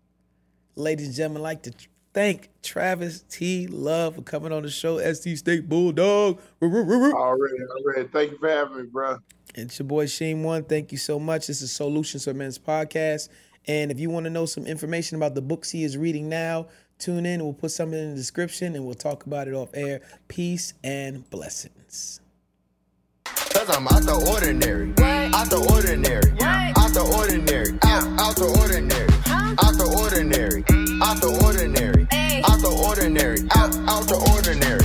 Ladies and gentlemen, I'd like to thank Travis T. Love for coming on the show, ST State Bulldog. Already, already. Thank you for having me, bro. It's your boy Sheen One. Thank you so much. This is SOULutions for Men's podcast. And if you want to know some information about the books he is reading now, tune in. We'll put something in the description and we'll talk about it off air. Peace and blessings. Cause I'm out the ordinary. What? Out the ordinary. What? Out the ordinary. Out, out the ordinary. Huh? Out the ordinary. Out the ordinary. Ay. Out the ordinary. Out, out the ordinary.